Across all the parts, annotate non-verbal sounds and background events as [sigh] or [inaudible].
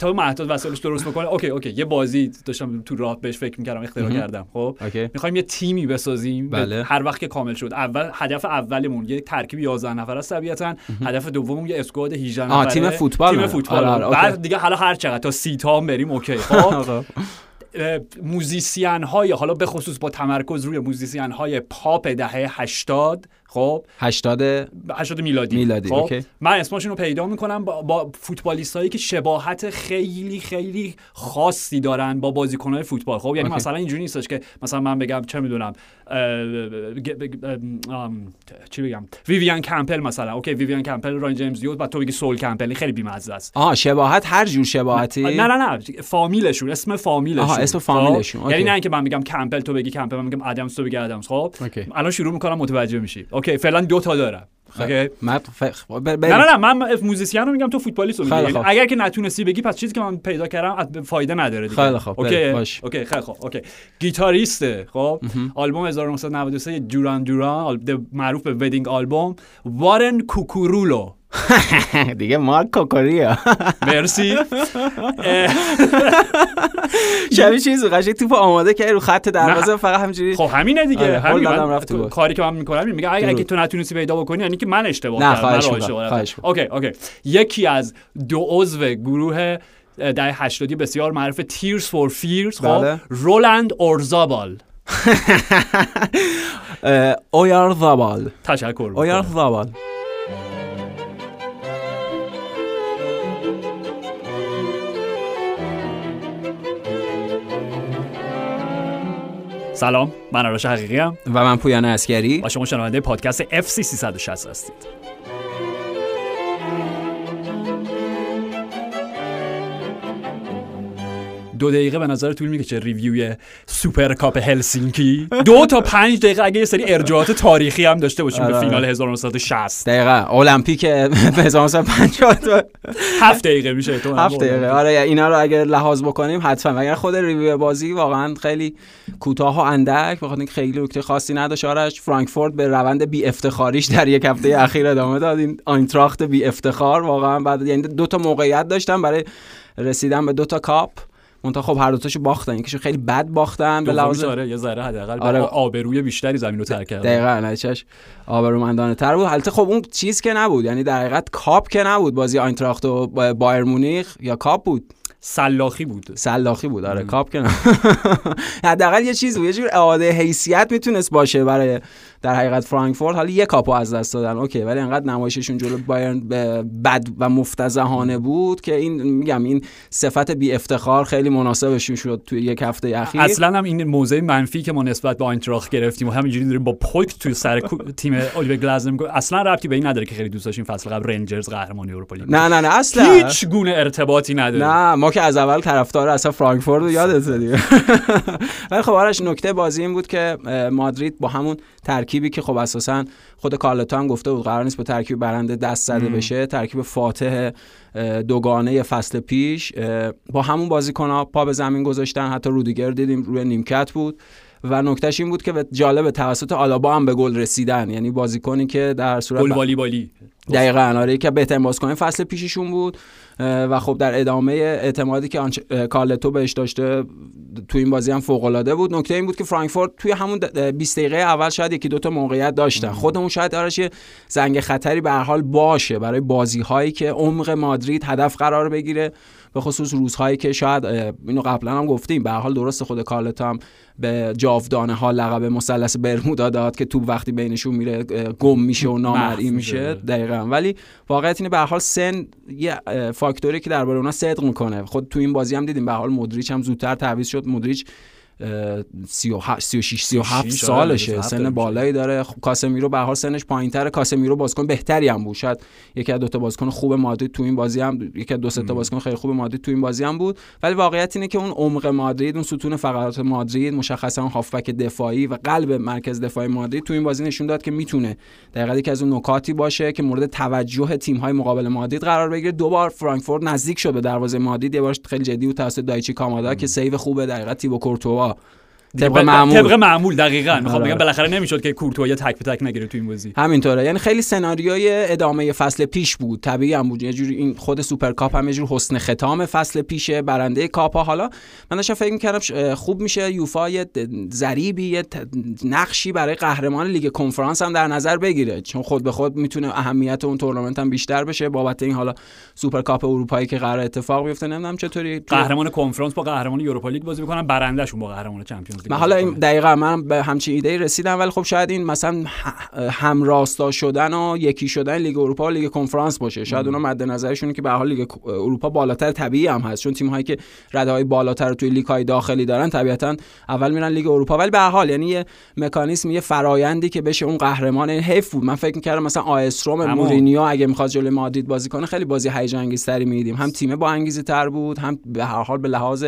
تا مهداد وسایلش درست بکنه. OK OK یه بازی داشتم تو راه بهش فکر می‌کردم اختراع کردم. خب می‌خوایم یه تیمی بسازیم. بله. هر وقت که کامل شد. اول هدف اولمون. یه ترکیب 11 نفر است طبیعتا. هدف دوممون یه squad 18 نفره. تیم فوتبال تیم. فوتبال آره، آره،. بعد دیگه حالا هر چقدر تا سی تا بریم OK. خب. [laughs] musician های حالا به خصوص با تمرکز روی musician های پاپ دهه 80 خب؟ 80 80 میلادی. میلادی، خب؟ OK. من اسمشون رو پیدا می‌کنم با, با فوتبالیست هایی که شباهت خیلی خیلی خاصی دارن با بازیکن های فوتبال. خب؟ یعنی OK. مثلا اینجوری نیستش که مثلا من بگم چه می‌دونم چی بگم؟ ویویان کمپل مثلا OK؟ ویویان کمپل رانی جیمز دیو بعد تو بگی سول کمپل خیلی بی‌مزه است. آها شباهت هر جور شباهتی. نه نه نه فامیلشون اسم فامیلشون. آها، اسم خب؟ فامیلشون، یعنی OK. نه اینکه من بگم کمپل تو بگی کمپل من میگم ادمز تو بگی ادمز خب OK. الان شروع می‌کنم متوجه میشی. OK فعلا دو تا دارم. OK؟ من ف... ب... ب... نه نه نه من musician رو میگم تو فوتبالیست رو میگی. یعنی. اگر که نتونستی بگی پس چیزی که من پیدا کردم فایده نداره دیگه. خیلی خوب، OK؟ باش. OK خیلی خوب OK. گیتاریسته خب آلبوم 1993 دوران دوران آل- معروف به wedding album وارن کوکورولو. دیگه مارک کوکوریا مرسی شبیه چیز قشنگ توپ آماده کردی رو خط دروازه. فقط همینجوری. خب همینه دیگه. آره، همین هول من. کاری که من می‌کنم میگه اگه, اگه. تو نتونستی پیدا بکنی یعنی که من اشتباه کردم. okay okay. یکی از دو عضو گروه دهه 80 بسیار معروف Tears for Fears خب بله. رولند اورزابال. [laughs] اویار زابال. تشکر اویار. زابال. سلام من آرش حقیقی ام. و من پویان اسکری و شما شنونده پادکست FC 360 هستید. دو دقیقه به نظر طول می‌کشه review ی سوپر کاپ هلسینکی. دو تا پنج دقیقه اگه یه سری ارجاعات تاریخی هم داشته باشیم به آره. فینال 1960 دقیقا المپیک 1950 هفت دقیقه میشه تو هفت دقیقه. آره اینا رو اگر لحاظ بکنیم حتما. اگر خود review بازی واقعا خیلی کوتاه و اندک بخاطر اینکه خیلی نکته خاصی نداشت. آرش فرانکفورت به روند بی افتخاریش در یک هفته اخیر ادامه داد. این آینتراخت بی افتخار واقعا بعد یعنی دو تا موقعیت داشتن برای رسیدن به دو تا کاپ. منتها خب هر دوتاشو باختن. یکیشو خیلی بد باختن به لحاظ آره یه ذره حداقل. آره. آبروی بیشتری زمین رو ترک کرد دقیقا نتیجهش آبرومندانه تر بود. البته خب اون چیز که نبود. یعنی در حقیقت کاپ که نبود. بازی آینتراخت و با- بایر مونیخ یا کاپ بود؟ سلاخی بود. سلاخی بود. آره کاپ که [laughs] حداقل یه چیز بود. یه جور اعاده حیثیت می‌تونست باشه برای در حقیقت فرانکفورت حالا یه کاپو از دست دادن. okay ولی انقدر نمایششون جلو بایرن بد و مفتضحانه بود که این میگم این صفت بی افتخار خیلی مناسبشون شد توی یک هفته اخیر. اصلا هم این موضع منفی که ما نسبت به آینتراخت گرفتیم و همینجوری داریم با پویک توی سر [laughs] تیم الیور گلازنر میگه اصلا ربطی به این نداره که خیلی دوست داشتیم فصل قبل رنجرز قهرمانی اروپا لیگ. نه نه نه اصلا. هیچ گونه ارتباطی نداره. نه ما که از اول طرفدار اصلا فرانکفورت رو یادت [laughs] ولی خب آرش نکته بازی این بود که مادرید با همون ترکیبی که خب اساسا خود کارلتو هم گفته بود قرار نیست با ترکیب برنده دست زده بشه ترکیب فاتح دوگانه فصل پیش با همون بازیکن‌ها پا به زمین گذاشتن. حتی رودیگر دیدیم روی نیمکت بود. و نکتهش این بود که به جالب توسط آلابا هم به گل رسیدن. یعنی بازیکنی که در صورت گل والیبالی. دقیقا آره از بهترین بازیکن فصل پیششون بود و خب در ادامه اعتمادی که آنچ... کارلتو بهش داشته تو این بازی هم فوق العاده بود. نکته این بود که فرانکفورت توی همون د- اه، 20 دقیقه اول شاید یکی دو تا موقعیت داشتن. خودمون شاید آرش یه زنگ خطری به هر حال باشه برای بازی هایی که عمق مادرید هدف قرار بگیره. به خصوص روزهایی که شاید اینو قبلا هم گفتیم به حال درست خود کارلتو هم به جاودانه ها لقب مثلث برمودا داد که توپ وقتی بینشون میره گم میشه و نامرئی میشه. دقیقا. ولی واقعیت اینه به حال سن یه فاکتوری که درباره اونا صدق می‌کنه. خود تو این بازی هم دیدیم به حال مدریچ هم زودتر تعویض شد. مدریچ 38 36 37 36 سالشه آره، سن. بالایی داره. خب کاسمیرو به هر حال سنش پایینتره کاسمیرو بازیکن بهتری هم بود. شاید یکی از دو تا بازیکن خوب مادرید تو این بازی هم یکی از دو سه تا بازیکن خیلی خوب مادرید تو این بازی هم بود. ولی واقعیت اینه که اون عمق مادرید اون ستون فقرات مادرید مشخصا اون هافبک دفاعی و قلب مرکز دفاعی مادرید تو این بازی نشون داد که می‌تونه دقیقاً یکی از اون نکاتی باشه که مورد توجه تیم های مقابل مادرید قرار بگیره. دو بار فرانکفورت نزدیک شد به دروازه مادرید. یه بارش خیلی جدی بود توسط دایچی کامادا که save خوبه دقیقاً تیبو کورتوا طبق معمول. طبق معمول دقیقاً. می‌خوام آره. بگم بالاخره نمی‌شد که کورتوا تک به تک نگیره تو این بازی. همینطوره. یعنی خیلی سناریوی ادامه فصل پیش بود. طبیعی هم بود. یه جوری این خود سوپر کاپ هم یه جور حسن ختام فصل پیشه برنده کاپ ها. حالا من داشتم فکر می‌کردم خوب میشه. یوفا یه ضریبی یه نقشی برای قهرمان لیگ کنفرانس هم در نظر بگیره. چون خود به خود می‌تونه اهمیت اون تورنمنت هم بیشتر بشه. بابت این حالا سوپر کاپ اروپایی که قرار اتفاق بیفته نمی‌دونم چطوری. قهرمان کنفرانس با قهرمان یوروپا لیگ بازی می‌کنن. برندهشون با قهرمان چمپیونز من حالا این. دقیقا من به همچین ایده رسیدم ولی خب شاید این مثلا همراستا شدن و یکی شدن لیگ اروپا و لیگ کنفرانس باشه. شاید اونا مد نظرشونه که به حال لیگ اروپا بالاتر طبیعی هم هست چون تیم هایی که رده های بالاتر توی لیگ های داخلی دارن طبیعتا اول میرن لیگ اروپا. ولی به حال یعنی یه مکانیزم یه فرایندی که بشه اون قهرمان حیف بود. من فکر می‌کردم مثلا آ اس رم. مورینیو اگه می‌خواد جلوی مادرید بازی کنه خیلی بازی هیجان انگیزتری می‌دیدیم. هم تیم با انگیزه تر بود هم به هر حال به لحاظ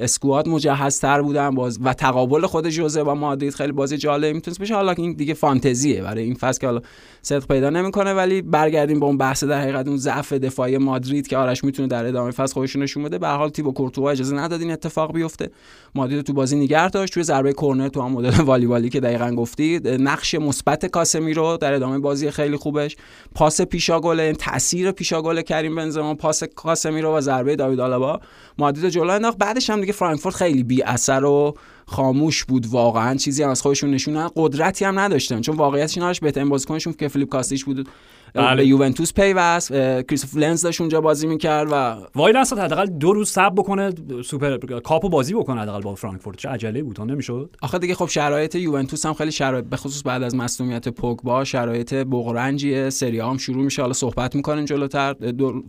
squad مجهزتر بودن باز و تقابل خود جوزه با مادرید خیلی بازی جالب می‌تونست بشه. حالا این دیگه فانتزیه برای این فصل که حالا صدق پیدا نمی‌کنه ولی برگردیم به اون بحث در حقیقت اون ضعف دفاعی مادرید که آرش می‌تونه در ادامه فصل خودش رو نشون بده. به هر حال تیبو کورتوا اجازه نداد این اتفاق بیفته. مادرید رو تو بازی نگه داشت. توی ضربه کرنر تو هم مدل والیبالی که دقیقا گفتی نقش مثبت کاسمیرو در ادامه بازی خیلی خوبش. پاس پیش از گل این تاثیر پیش از گل کریم بنزما پاس کاسمیرو و ضربه داوید آلابا. مادرید رو جلو انداخت. بعدش هم دیگه فرانکفورت خیلی بی اثر و خاموش بود. واقعا چیزی از خودشون نشون نداد. قدرتی هم نداشتن. چون واقعیتش اینه آرش بهترین بازیکنشون که فیلیپ کاستیچ بود. بله. به یوونتوس پیوست کریستوف لنز داشت اونجا بازی می‌کرد و واینستاد حداقل دو روز صبر بکنه سوپر کاپو بازی بکنه حداقل با فرانکفورت. چه عجله بود نمی‌شد. آخه دیگه خب شرایط یوونتوس هم خیلی شرایط به خصوص بعد از مصونیت پوگبا شرایط بغرنجیه سری هم شروع میشه. حالا صحبت می‌کنیم جلوتر. دو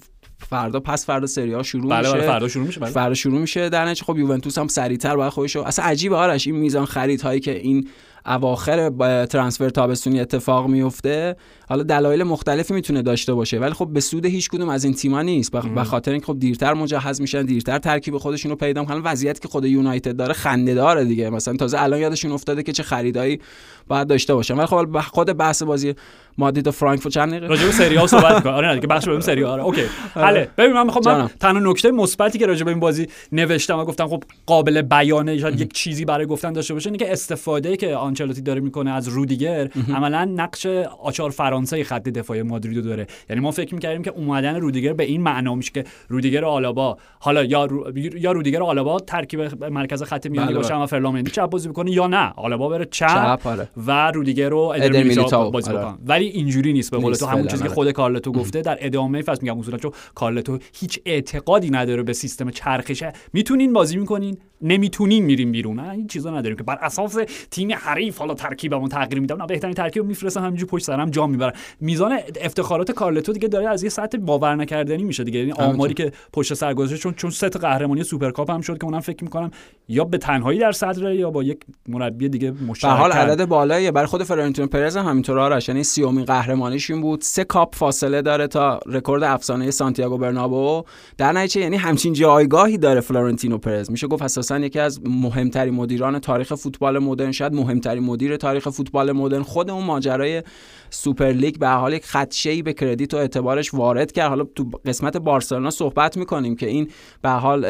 فردا پس فردا سری ها شروع بله میشه. بله فردا شروع میشه بله. فردا شروع میشه. در نتیجه خب یوونتوس هم سریعتر باید خودش اصلا عجیبه آرش این میزان خریدهایی که این اواخر ترانسفر تابستونی اتفاق میفته حالا دلایل مختلفی می‌تونه داشته باشه ولی خب به سود هیچ کدوم از این تیم‌ها نیست. به خاطر اینکه خب دیرتر مجهز میشن دیرتر ترکیب خودشون رو پیدا می‌کنن. وضعیتی که خود یونایتد داره خنده داره دیگه. مثلا تازه الان یادشون افتاده که چه خریدایی باید داشته باشن. ولی خب خود بحث بازی مادرید و فرانکفورت چند دقیقه؟ راجع به سری ها صحبت کنم آره نه دیگه بخش بریم سری آره. اوکی. حله. ببین من می‌خوام من. تنها نکته مثبتی که راجع به این بازی نوشتم و گفتم خب قابل بیانه شاید یک چیزی برای گفتن داشته باشه اینه که استفاده که آنچلوتی داره می‌کنه از رودیگر عملا نقش آچار فرانسه خط دفاعی مادرید رو داره. یعنی ما فکر می‌کردیم که اومدن رودیگر به این معنا میشه که رودیگر آلابا حالا یا رو... یا رودیگر آلابا ترکیب مرکز خط میانی بله، باشن و فرلامندی چپ بازی بکنه یا نه. آلابا بره چپ, آره. و رودیگر رو ادر بازی آره. ولی اینجوری نیست به قول تو همون چیزی که آره. خود کارلتو گفته در ادامه فصل میگم اصولا چون کارلتو هیچ اعتقادی نداره به سیستم چرخشه می‌تونین بازی می‌کنین؟ نمی‌تونین میریم بیرون. این چیزا نداریم که بر اساس تیم حریف حالا ترکیبمون تغییر میدم نه بهترین ترکیب میفرستم همینجوری پشت سرم جام می‌برم میزان افتخارات کارلتو دیگه داره از یه سطح باور نکردنی میشه دیگه. یعنی آماری که پشت سر گذاشته چون چون سه تا قهرمانی سوپرکاپ هم شد که اونم فکر می‌کنم یا به تنهایی در صدره یا با یک مربی دیگه به مشترک حال عدد بالاییه. برای خود فلورنتینو پرز هم همینطور آرش. یعنی سیومین قهرمانیشون بود. سه کاپ فاصله داره تا رکورد افسانه سانتیاگو برنابو در نتیجه یعنی همچین جایگاهی داره فلورنتینو پرز. میشه گفت اساسا یکی از مهمترین مدیران تاریخ فوتبال مدرن شاید مهمترین مدیر تاریخ فوتبال مدرن. خود اون ماجرای سوپر لیگ به حال یک خدشه‌ای به credit و اعتبارش وارد کرد. حالا تو قسمت بارسلونا صحبت می‌کنیم که این به حال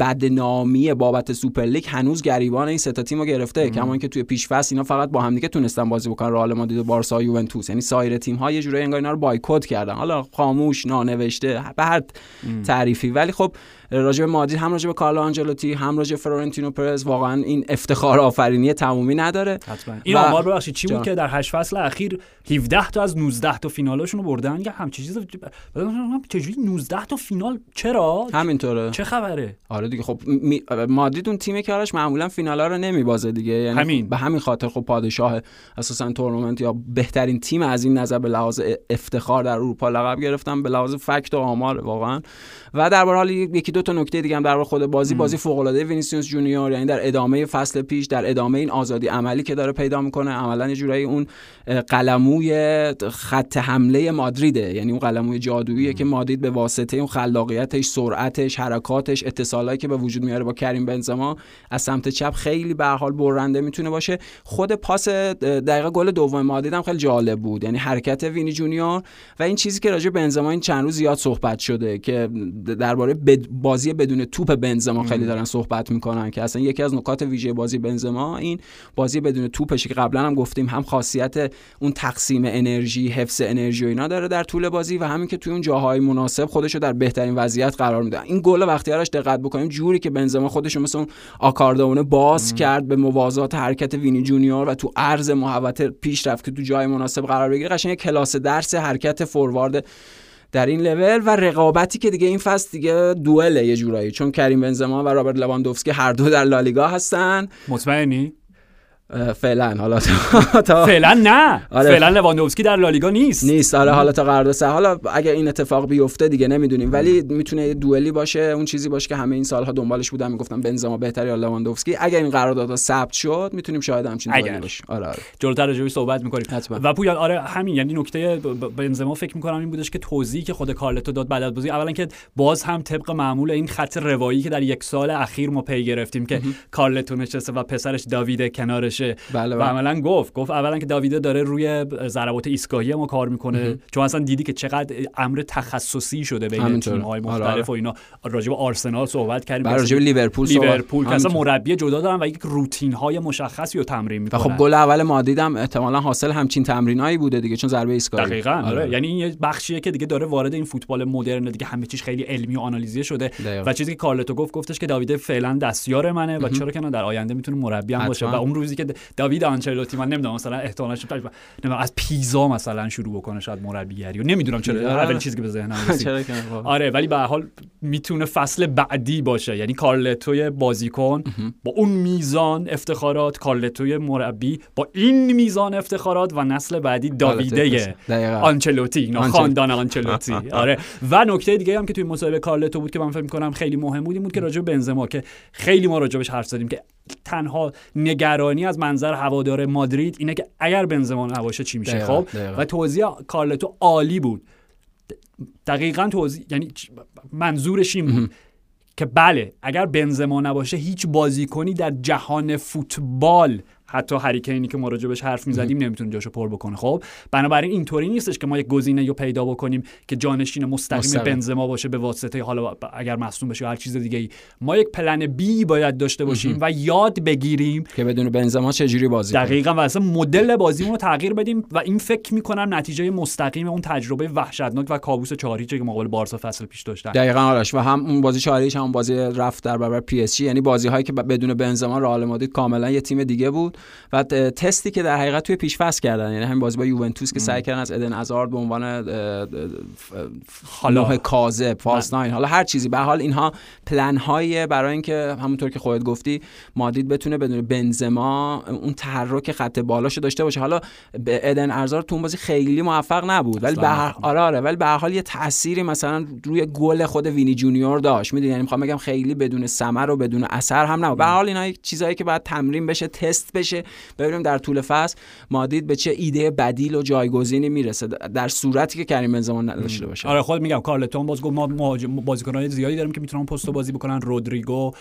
بدنامی بابت سوپر لیگ هنوز گریبان این سه تا تیمو گرفته. کما اینکه توی پیش فصل اینا فقط با همدیگه تونستن بازی بکنن. رئال مادرید و بارسا و یوونتوس یعنی سایر تیم ها یه جورایی انگار اینا رو بایکوت کردن. حالا خاموش نانوشته به هر تعریفی. ولی خب راجع به مادرید هم راجع به کارلو آنجلوتی هم راجع به فلورنتینو پرز واقعا این افتخار آفرینی تمومی نداره. حتما. این و- آمار ببخشید چی بود جان. که در هشت فصل اخیر 17 تا از 19 تا فینالاشون رو بردن؟ یا همچین چیز چجوری 19 تا فینال؟ چرا؟ همینطوره. چه خبره؟ آره دیگه خب می... مادرید اون تیمی که آرش معمولا فینالا رو نمیبازه دیگه. یعنی همین. به همین خاطر خب پادشاه اساسا تورنمنت یا بهترین تیم از این نظر به لحاظ افتخار در اروپا لقب گرفتن به لحاظ fact و آمار واقعا. و در حال یکی دو تا نکته دیگه هم در خود بازی. بازی فوق العاده وینیسیوس جونیور یعنی در ادامه فصل پیش در ادامه این آزادی عملی که داره پیدا می‌کنه عملا یه جورایی اون قلموی خط حمله مادریده. یعنی اون قلموی جادوییه که مادرید به واسطه اون خلاقیتش سرعتش حرکاتش اتصالایی که به وجود میاره با کریم بنزما از سمت چپ خیلی به حال برنده می‌تونه باشه. خود پاس دقیقه گل دوم مادرید هم خیلی جالب بود. یعنی حرکت وینی جونیور و این چیزی که راجع به بنزما این چند روز زیاد صحبت شده که درباره بازی بدون توپ بنزما خیلی دارن صحبت می‌کنن که اصلا یکی از نکات ویژه بازی بنزما این بازی بدون توپشه که قبلا هم گفتیم هم خاصیت اون تقسیم انرژی حفظ انرژی و اینا داره در طول بازی و همین که توی اون جاهای مناسب خودش رو در بهترین وضعیت قرار میده. این گل وقتی آرش دقت بکنیم جوری که بنزما خودش مثل اون آکاردونه باز کرد به موازات حرکت وینی جونیور و تو عرض محوطه پیش رفت که تو جای مناسب قرار بگیره قشنگ کلاس درس حرکت فوروارد در این لول و رقابتی که دیگه این فصل دیگه دوئله یه جورایی. چون کریم بنزما و رابرت لواندوفسکی هر دو در لالیگا هستن. مطمئنی؟ فعلا. حالا [laughs] تا فعلا نه. آره. فعلا لواندوفسکی در لالیگا نیست. نیست. آره حالا تا قرارداد سه حالا اگر این اتفاق بیفته دیگه نمی‌دونیم. ولی می‌تونه یه دوئلی باشه اون چیزی باشه که همه این سالها دنبالش بودن. می‌گفتن بنزما بهتر یا لواندوفسکی. اگر این قرارداد ثبت شد می‌تونیم شاهد همچین. دوئلی باشیم آره آره. جلوتر راجع بهش صحبت می‌کنیم. حتما. و پویان آره همین. یعنی نکته بنزما فکر می‌کنم این بودش که توضیحی که خود کارلتو داد بعد از بازی اولا که باز هم طبق معمول این خط روایی که در یک سال اخیر ما پی گرفتیم که کارلتو نشسته و پسرش داوید کنارشه بله و بله. عملا گفت گفت اولا که داویده داره روی ضربات ایستگاهی ما کار می‌کنه. چون اصلا دیدی که چقدر امر تخصصی شده بین. تیم‌های آره، مختلف آره. و اینا. راجع به آرسنال صحبت کردیم. راجع به لیورپول لیورپول که اصلا. مربی جدا دارن و یک روتین های مشخصی رو تمرین و می‌کنن. خب گل اول مادید هم احتمالا حاصل همچین تمرینایی بوده دیگه چون ضربه ایستگاهی. دقیقاً آره. یعنی این یه بخشیه که دیگه داره وارد این فوتبال مدرن دیگه همه چیز خیلی علمی و آنالیزی شده. دقیقاً. و چیزی که کارلتو گفت گفتش که داوید فعلا دستیار منه و چرا که نه در آینده می‌تونه مربی هم باشه. و. اون روزی که داوید آنچلوتی من نمی‌دونم مثلا احتمالاش نمی‌دونم از پیزا مثلا شروع بکنه شاید مربیگری. و نمی‌دونم چرا آره. اول چیزی که به ذهنم رسید. آره ولی به هر حال می‌تونه فصل بعدی باشه. یعنی کارلتوی بازیکن با اون میزان افتخارات کارلتوی مربی با این میزان افتخارات و نسل بعدی داویده. آنچلوتی خاندان آنچلوتی. [laughs] آره. و نکته دیگه هم که توی مصاحبه کارلتو بود که من فکر می‌کنم خیلی مهم بود این بود که راجع به بنزما که خیلی ما راجع بهش حرف زدیم که تنها نگرانی از منظر هوادار مادرید اینه که اگر بنزما نباشه چی میشه؟ دقیقاً، خب؟ دقیقاً. و توضیح کارلتو عالی بود. دقیقا توضیح یعنی منظورش این بود که بله اگر بنزما نباشه هیچ بازیکنی در جهان فوتبال حتی هریکینی که ما راجبش حرف می‌زدیم نمی‌تونه جاشو پر بکنه. خب بنابراین اینطوری نیستش که ما یک گزینه رو پیدا بکنیم که جانشین مستقیم مستقیم. بنزما باشه به واسطه حالا اگر مصدوم بشه هر چیز دیگه ای ما یک plan B باید داشته باشیم و یاد بگیریم که بدون بنزما چجوری بازی. دقیقا و اصلا مدل بازیمون رو تغییر بدیم و این فکر می‌کنم نتیجه مستقیم اون تجربه وحشتناک و کابوس چهار هیچه که مقابل بارسا فصل پیش داشتن. دقیقا آرش و هم اون بازی چهاریش هم بازی رفت در برابر پی اس جی یعنی بازی هایی که بدون بنزما رئال مادرید کاملا یه تیم دیگه بود. و تستی که در حقیقت توی پیش فصل کردن. یعنی همین بازی با یوونتوس که سعی کردن از ادن ازارد به عنوان حالا. کاذب فاست ناین حالا هر چیزی. به حال اینها پلن های برای اینکه همونطور که خودت گفتی مادرید بتونه بدون بنزما اون تحرک خط بالاشو داشته باشه. حالا به ادن ازارد تو اون بازی خیلی موفق نبود. ولی به هر. آره آره. ولی به حال یه تأثیری مثلا روی گل خود وینی جونیور داشت. می‌دونی؟ یعنی می‌خوام بگم خیلی بدون ثمر و بدون اثر هم نبود. به حال اینا چیزایی که باید تمرین بشه تست بشه. ببینیم در طول فصل مادید به چه ایده بدیل و جایگزینی می‌رسه. در صورتی که کریم بنزما نداشته باشه. آره خود میگم کارلتو باز گفت ما بازیکنان زیادی داریم که می‌تونن پست بازی بکنن. رودریگو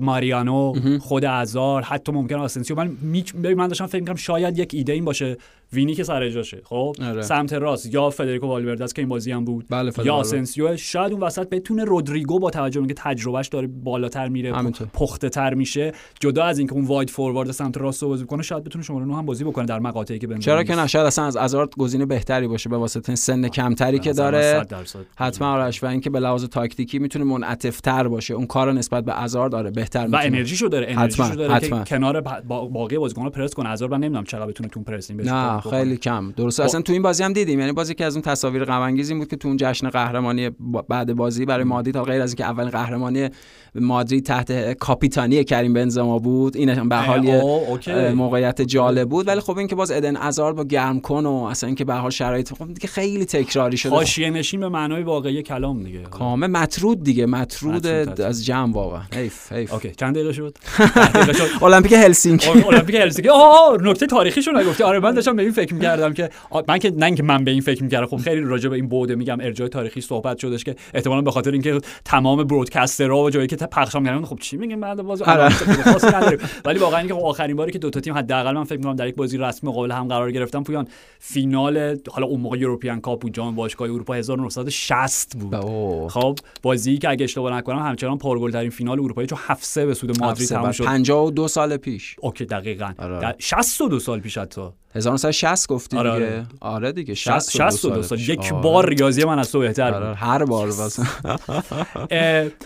ماریانو خود ازارد حتی ممکن آسنسیو. من می... من داشتم فکر می‌کنم شاید یک ایده این باشه. وینی که سر جاشه خب؟ آره. سمت راست. یا فدریکو والورده است که این بازی هم بود. بله، یا. آسنسیو. شاید اون وسط بتونه رودریگو با توجه به اینکه تجربهش داره بالاتر میره. پخته تر میشه جدا از اینکه اون wide forward سمت راست رو بازی کنه شاید بتونه شماره 9 هم بازی بکنه در مقاطعی که بنزما چرا که نیست. نه شاید اصلا از ازارد گزینه بهتری باشه به واسطه سن کمتری که داره. 100%. حتما آرش و اینکه به لحاظ تاکتیکی می‌تونه منعطف تر باشه. اون کار نسبت به ازارد آره بهتر و می‌تونه. انرژیشو داره انرژیشو داره حتما. که کنار باقی بازیکن‌ها پرس کنه. ازار من نمی‌دونم چقدر بتونه تو اون پرسینگ بهش نه. خیلی کم. درسته خب. اصلا تو این بازی هم دیدیم. یعنی بازی که از اون تصاویر غم بود که تو اون جشن قهرمانی با- بعد بازی برای مادرید تا غیر از اینکه اولین قهرمانی مادرید تحت کاپیتانی کریم بنزما بود این به حال موقعیت جالب بود. ولی خب این که باز ادن ازار با گرم کن و اصلا اینکه به حال شرایط خب دیگه خیلی تکراری شده. حاشیه نشین به معنای واقعی کلام دیگه. کامل مطرود دیگه. مطرود مطرود. از جمع واقعا. حیف حیف. اوکی. چند دقیقه شد؟ [laughs] [laughs] المپیک هلسینکی اول- المپیک هلسینکی. آه نکته تاریخیشو نگفتی. آره من داشتم به این فکر می‌کردم که من که نه اینکه من به این فکر می‌کردم خب خیلی راجع به این بوده میگم ارجاع تاریخی صحبت شدش که احتمالاً به خاطر اینکه تمام برودکاسترها و جایی که پخش می‌کردن خب چی میگیم بعد؟ باز آره. ولی واقعا اینکه خب آخرین باری که دو تا تیم حداقل من فکر می‌کنم در یک بازی رسمی مقابل هم قرار گرفتن پویان فینال حالا اون موقع European Cup بود جام باشگاه اروپا 1960 بود. خب بازی که اگه اشتباه نکنم همچنان پرگل ترین فینال اروپایی چون 7 3 به سود مادرید تموم شد. 52 سال پیش. اوکی دقیقاً. آره. 62 سال پیش حتی. 1960 گفتی آره دیگه. آره, آره دیگه 62, 62 سال. یک آره. بار ریاضی من از تو بهتر آره. هر بار واسه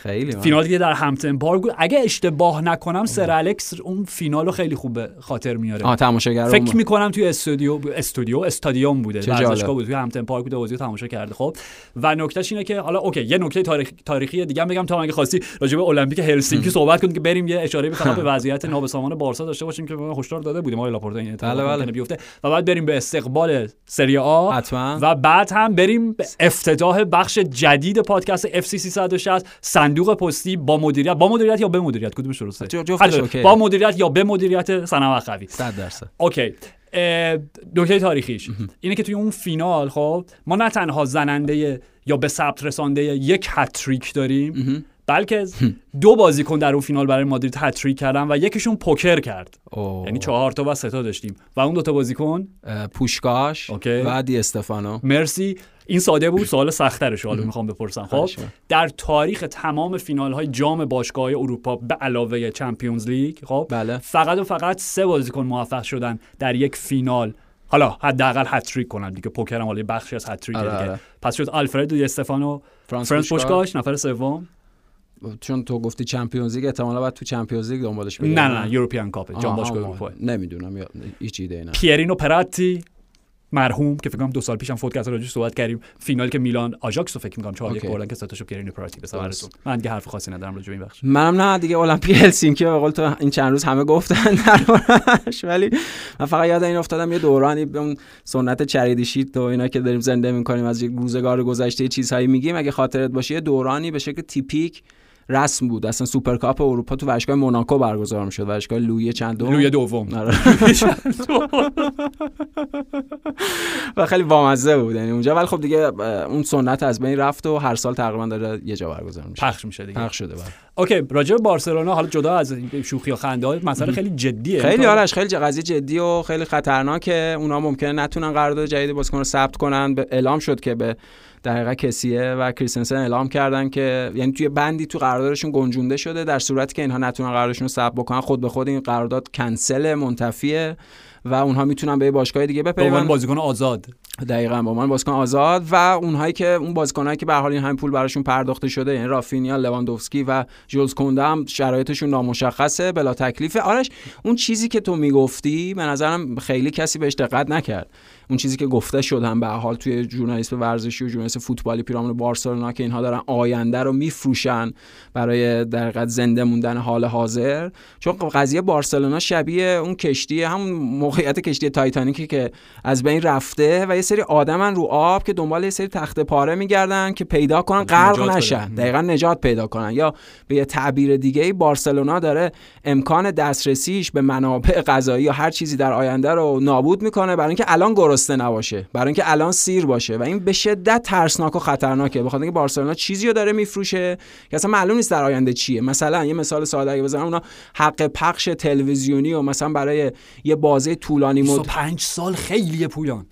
خیلی فینال دیگه در همپدن پارک بود اگه اشتباه نکنم سر الکس اون فینالو خیلی خوب خاطر میاره. آه تماشاگر فکر می‌کنم توی استودیو استودیو استادیوم بوده. ورزشگاه بود توی همپدن پارک بوده بازی تماشا کرده. خب و نکتهش اینه که حالا اوکی یه نکته تاریخ... تاریخی دیگه هم بگم تا اگه خواستی راجع به المپیک هلسینکی صحبت کنیم که بریم یه اشاره فقط [laughs] به وضعیت نابسامان بارسا داشته باشیم که هشدار داده بودیم. ما لاپورتا این اتفاق بله بله. بیفته. و بعد بریم به استقبال سری آ حتما. و بعد هم بریم به افتتاح بخش جدید پادکست اف سی 360 صندوق پستی با مدیریت. با مدیریت یا به مدیریت؟ کدومش درسته؟ با مدیریت یا به مدیریت سنا خوی 100 درصد. اوکی. نکته تاریخیش. اینه که توی اون فینال خب ما نه تنها زننده یا به ثبت رسانده یک هتریک داریم بلکه دو بازیکن در اون فینال برای مادرید هتریک کردن و یکیشون پوکر کرد. اوه. یعنی چهار تا و سه تا داشتیم. و اون دو تا بازیکن؟ پوشکاش و دی استفانو. مرسی. این ساده بود. سوال سخت‌ترش حالا می‌خوام بپرسم. خب در تاریخ تمام فینال های جام باشگاه اروپا به علاوه Champions League خب بله. فقط و فقط سه بازیکن موفق شدن در یک فینال. حالا حداقل هتریک کنن دیگه. پوکر هم حالا بخشی از هتریک آره، دیگه. آره. پس شد آلفرد دی استفانو فرانس. پوشکاش. نفر سوم. چون تو گفتی Champions League احتمالاً بعد تو Champions League دنبالش بگردی نه نه European Cup جام باشگاه. اروپا نمی‌دونم هیچ ایده ای نه پیرینو پراتی مرحوم که فکر کنم دو سال پیشم فوت کرد راجعش صحبت کردیم فینالی که میلان آژاکس رو فکر می‌کنم 4 1 اوکی. بردن که ستاشو پیرینو پراتی به. سمرتون من دیگه حرف خاصی ندارم راجع به این بخش منم نه دیگه المپیک هلسینکی به قول تو این چند روز همه گفتن [laughs] دربارش ولی من فقط یاد این افتادم یه دورانی به اون سنت Charity Shield و اینا که داریم زنده می‌کنیم از یک روزگار گذشته چیزهایی میگیم اگه خاطرت باشه یه دورانی به شکل تیپیک رسم بود. اصلا سوپرکاپ اروپا تو ورزشگاه موناکو برگزار می‌شد. ورزشگاه لویی چندم. لوی دوم. آره. [laughs] و خیلی بامزه بود. یعنی اونجا. ولی خب دیگه اون سنت از بین رفت و هر سال تقریبا داره یه جا برگزار میشه. پخش میشه دیگه. پخش شده بله. اوکی. راجع به بارسلونا حالا جدا از شوخی و خنده ها مسئله خیلی جدیه. خیلی آرش خیلی قضیه جدی و خیلی خطرناکه. اونا ممکنه نتونن قرارداد جدید بازیکن رو ثبت کنن. به اعلام شد که به دقیقا کسیه و کریستنسن اعلام کردن که یعنی توی بندی تو قراردادشون گنجونده شده در صورتی که اینها نتونن قراردادشون رو ثبت بکنن. خود به خود این قرارداد کنسل منتفیه و اونها می‌تونن به باشگاه دیگه به بپیوندن بازیکن آزاد. دقیقاً با من بازیکن آزاد و اونهایی که اون بازیکنایی که به حال این همین پول براشون پرداخته شده یعنی رافینیا لواندوفسکی و جولز کنده هم شرایطشون نامشخصه بلا تکلیفه. آرش اون چیزی که تو می‌گفتی به نظرم خیلی کسی بهش دقت نکرد. اون چیزی که گفته شد هم به حال توی ژورنالیسم ورزشی و ژورنالیسم فوتبالی پیرامون بارسلونا که اینها دارن آینده رو میفروشن برای در زنده موندن حال حاضر چون قضیه بارسلونا شبیه اون کشتی همون موقعیت کشتی تایتانیکی که از بین رفته و یه سری آدمن رو آب که دنبال یه سری تخت پاره میگردن که پیدا کنن نجات غرق. نشن. دقیقا نجات پیدا کنن یا به یه تعبیر دیگه بارسلونا داره امکان دسترسیش به منابع غذایی یا هر چیزی در آینده رو نابود می‌کنه برای اینکه الان گرسنه نباشه. برای اینکه الان سیر باشه و این به شدت ترسناک و خطرناکه. بخاطر اینکه بارسلونا چیزی رو داره میفروشه که اصلا معلوم نیست در آینده چیه. مثلا یه مثال ساده اگه بزنم اونا حق پخش تلویزیونی و مثلا برای یه بازه طولانی مدت 25 سال خیلیه پویان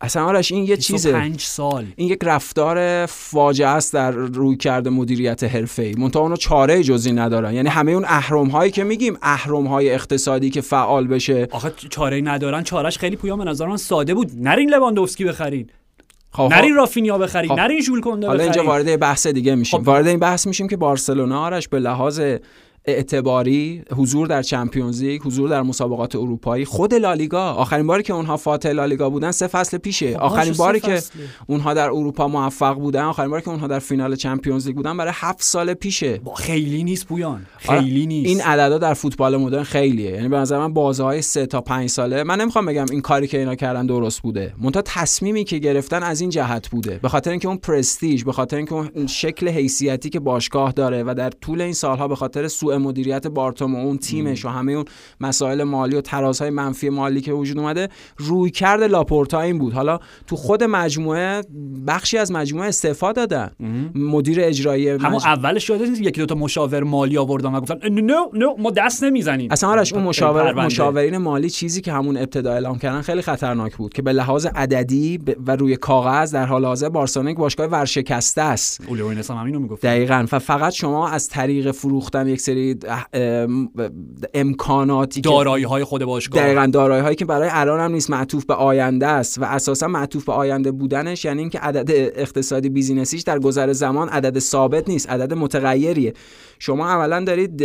اصلا آرش این یه چیزه. 25 سال. این یک رفتار فاجعه است در روی کرده مدیریت حرفه‌ای. منتها اونا چاره جزی ندارن. یعنی همه اون اهرم هایی که میگیم اهرم های اقتصادی که فعال بشه. آخه چاره ندارن. چارش خیلی پویان به نظر من ساده بود. نرین لواندوفسکی بخرین. خب نرین رافینیا بخرین. خب. نرین ژول کنده حالا اینجا وارد بحث دیگه میشیم. خب. وارد این بحث میشیم که بارسلونا آرش به لحاظ اعتباری حضور در Champions League حضور در مسابقات اروپایی خود لالیگا. آخرین باری که اونها فاتح لالیگا بودن سه فصل پیشه. آخرین باشه، باری که. اونها در اروپا موفق بودن آخرین باری که اونها در فینال Champions League بودن برای هفت سال پیشه. با خیلی نیست پویان. آره، خیلی نیست. این عددا در فوتبال مدرن خیلیه. یعنی به نظر من بازه های سه تا پنج ساله من نمی‌خوام بگم این کاری که اینا کردن درست بوده. منتها تصمیمی که گرفتن از این جهت بوده. به خاطر اینکه اون پرستیژ به خاطر اینکه اون شکل حیثیتی که باشگاه داره و در طول این سالها به خاطر سوء سوء مدیریت بارتومئو اون تیمش و همه اون مسائل مالی و ترازهای منفی مالی که وجود اومده روی کرد لاپورتا این بود. حالا تو خود مجموعه بخشی از مجموعه استعفا دادن. مدیر اجرایی همون مج... اولش یادت نیست یکی دو تا مشاور مالی آوردن و گفتن نه نه ما دست نمی‌زنیم. اصلا آرش اون مشاور. مشاورین مالی چیزی که همون ابتدا اعلام کردن خیلی خطرناک بود که به لحاظ عددی و روی کاغذ در حال حاضر بارسلونا یک باشگاه ورشکسته است. اولیو اینس هم همینو می‌گفت دقیقا. فقط شما از طریق فروختن یک سری ام- امکاناتی دارایی های خود باشگاه. دقیقا دارایی هایی که برای الان هم نیست معطوف به آینده است و اساسا معطوف به آینده بودنش یعنی اینکه عدد اقتصادی بیزینسیش در گذر زمان عدد ثابت نیست عدد متغیریه. شما اولا دارید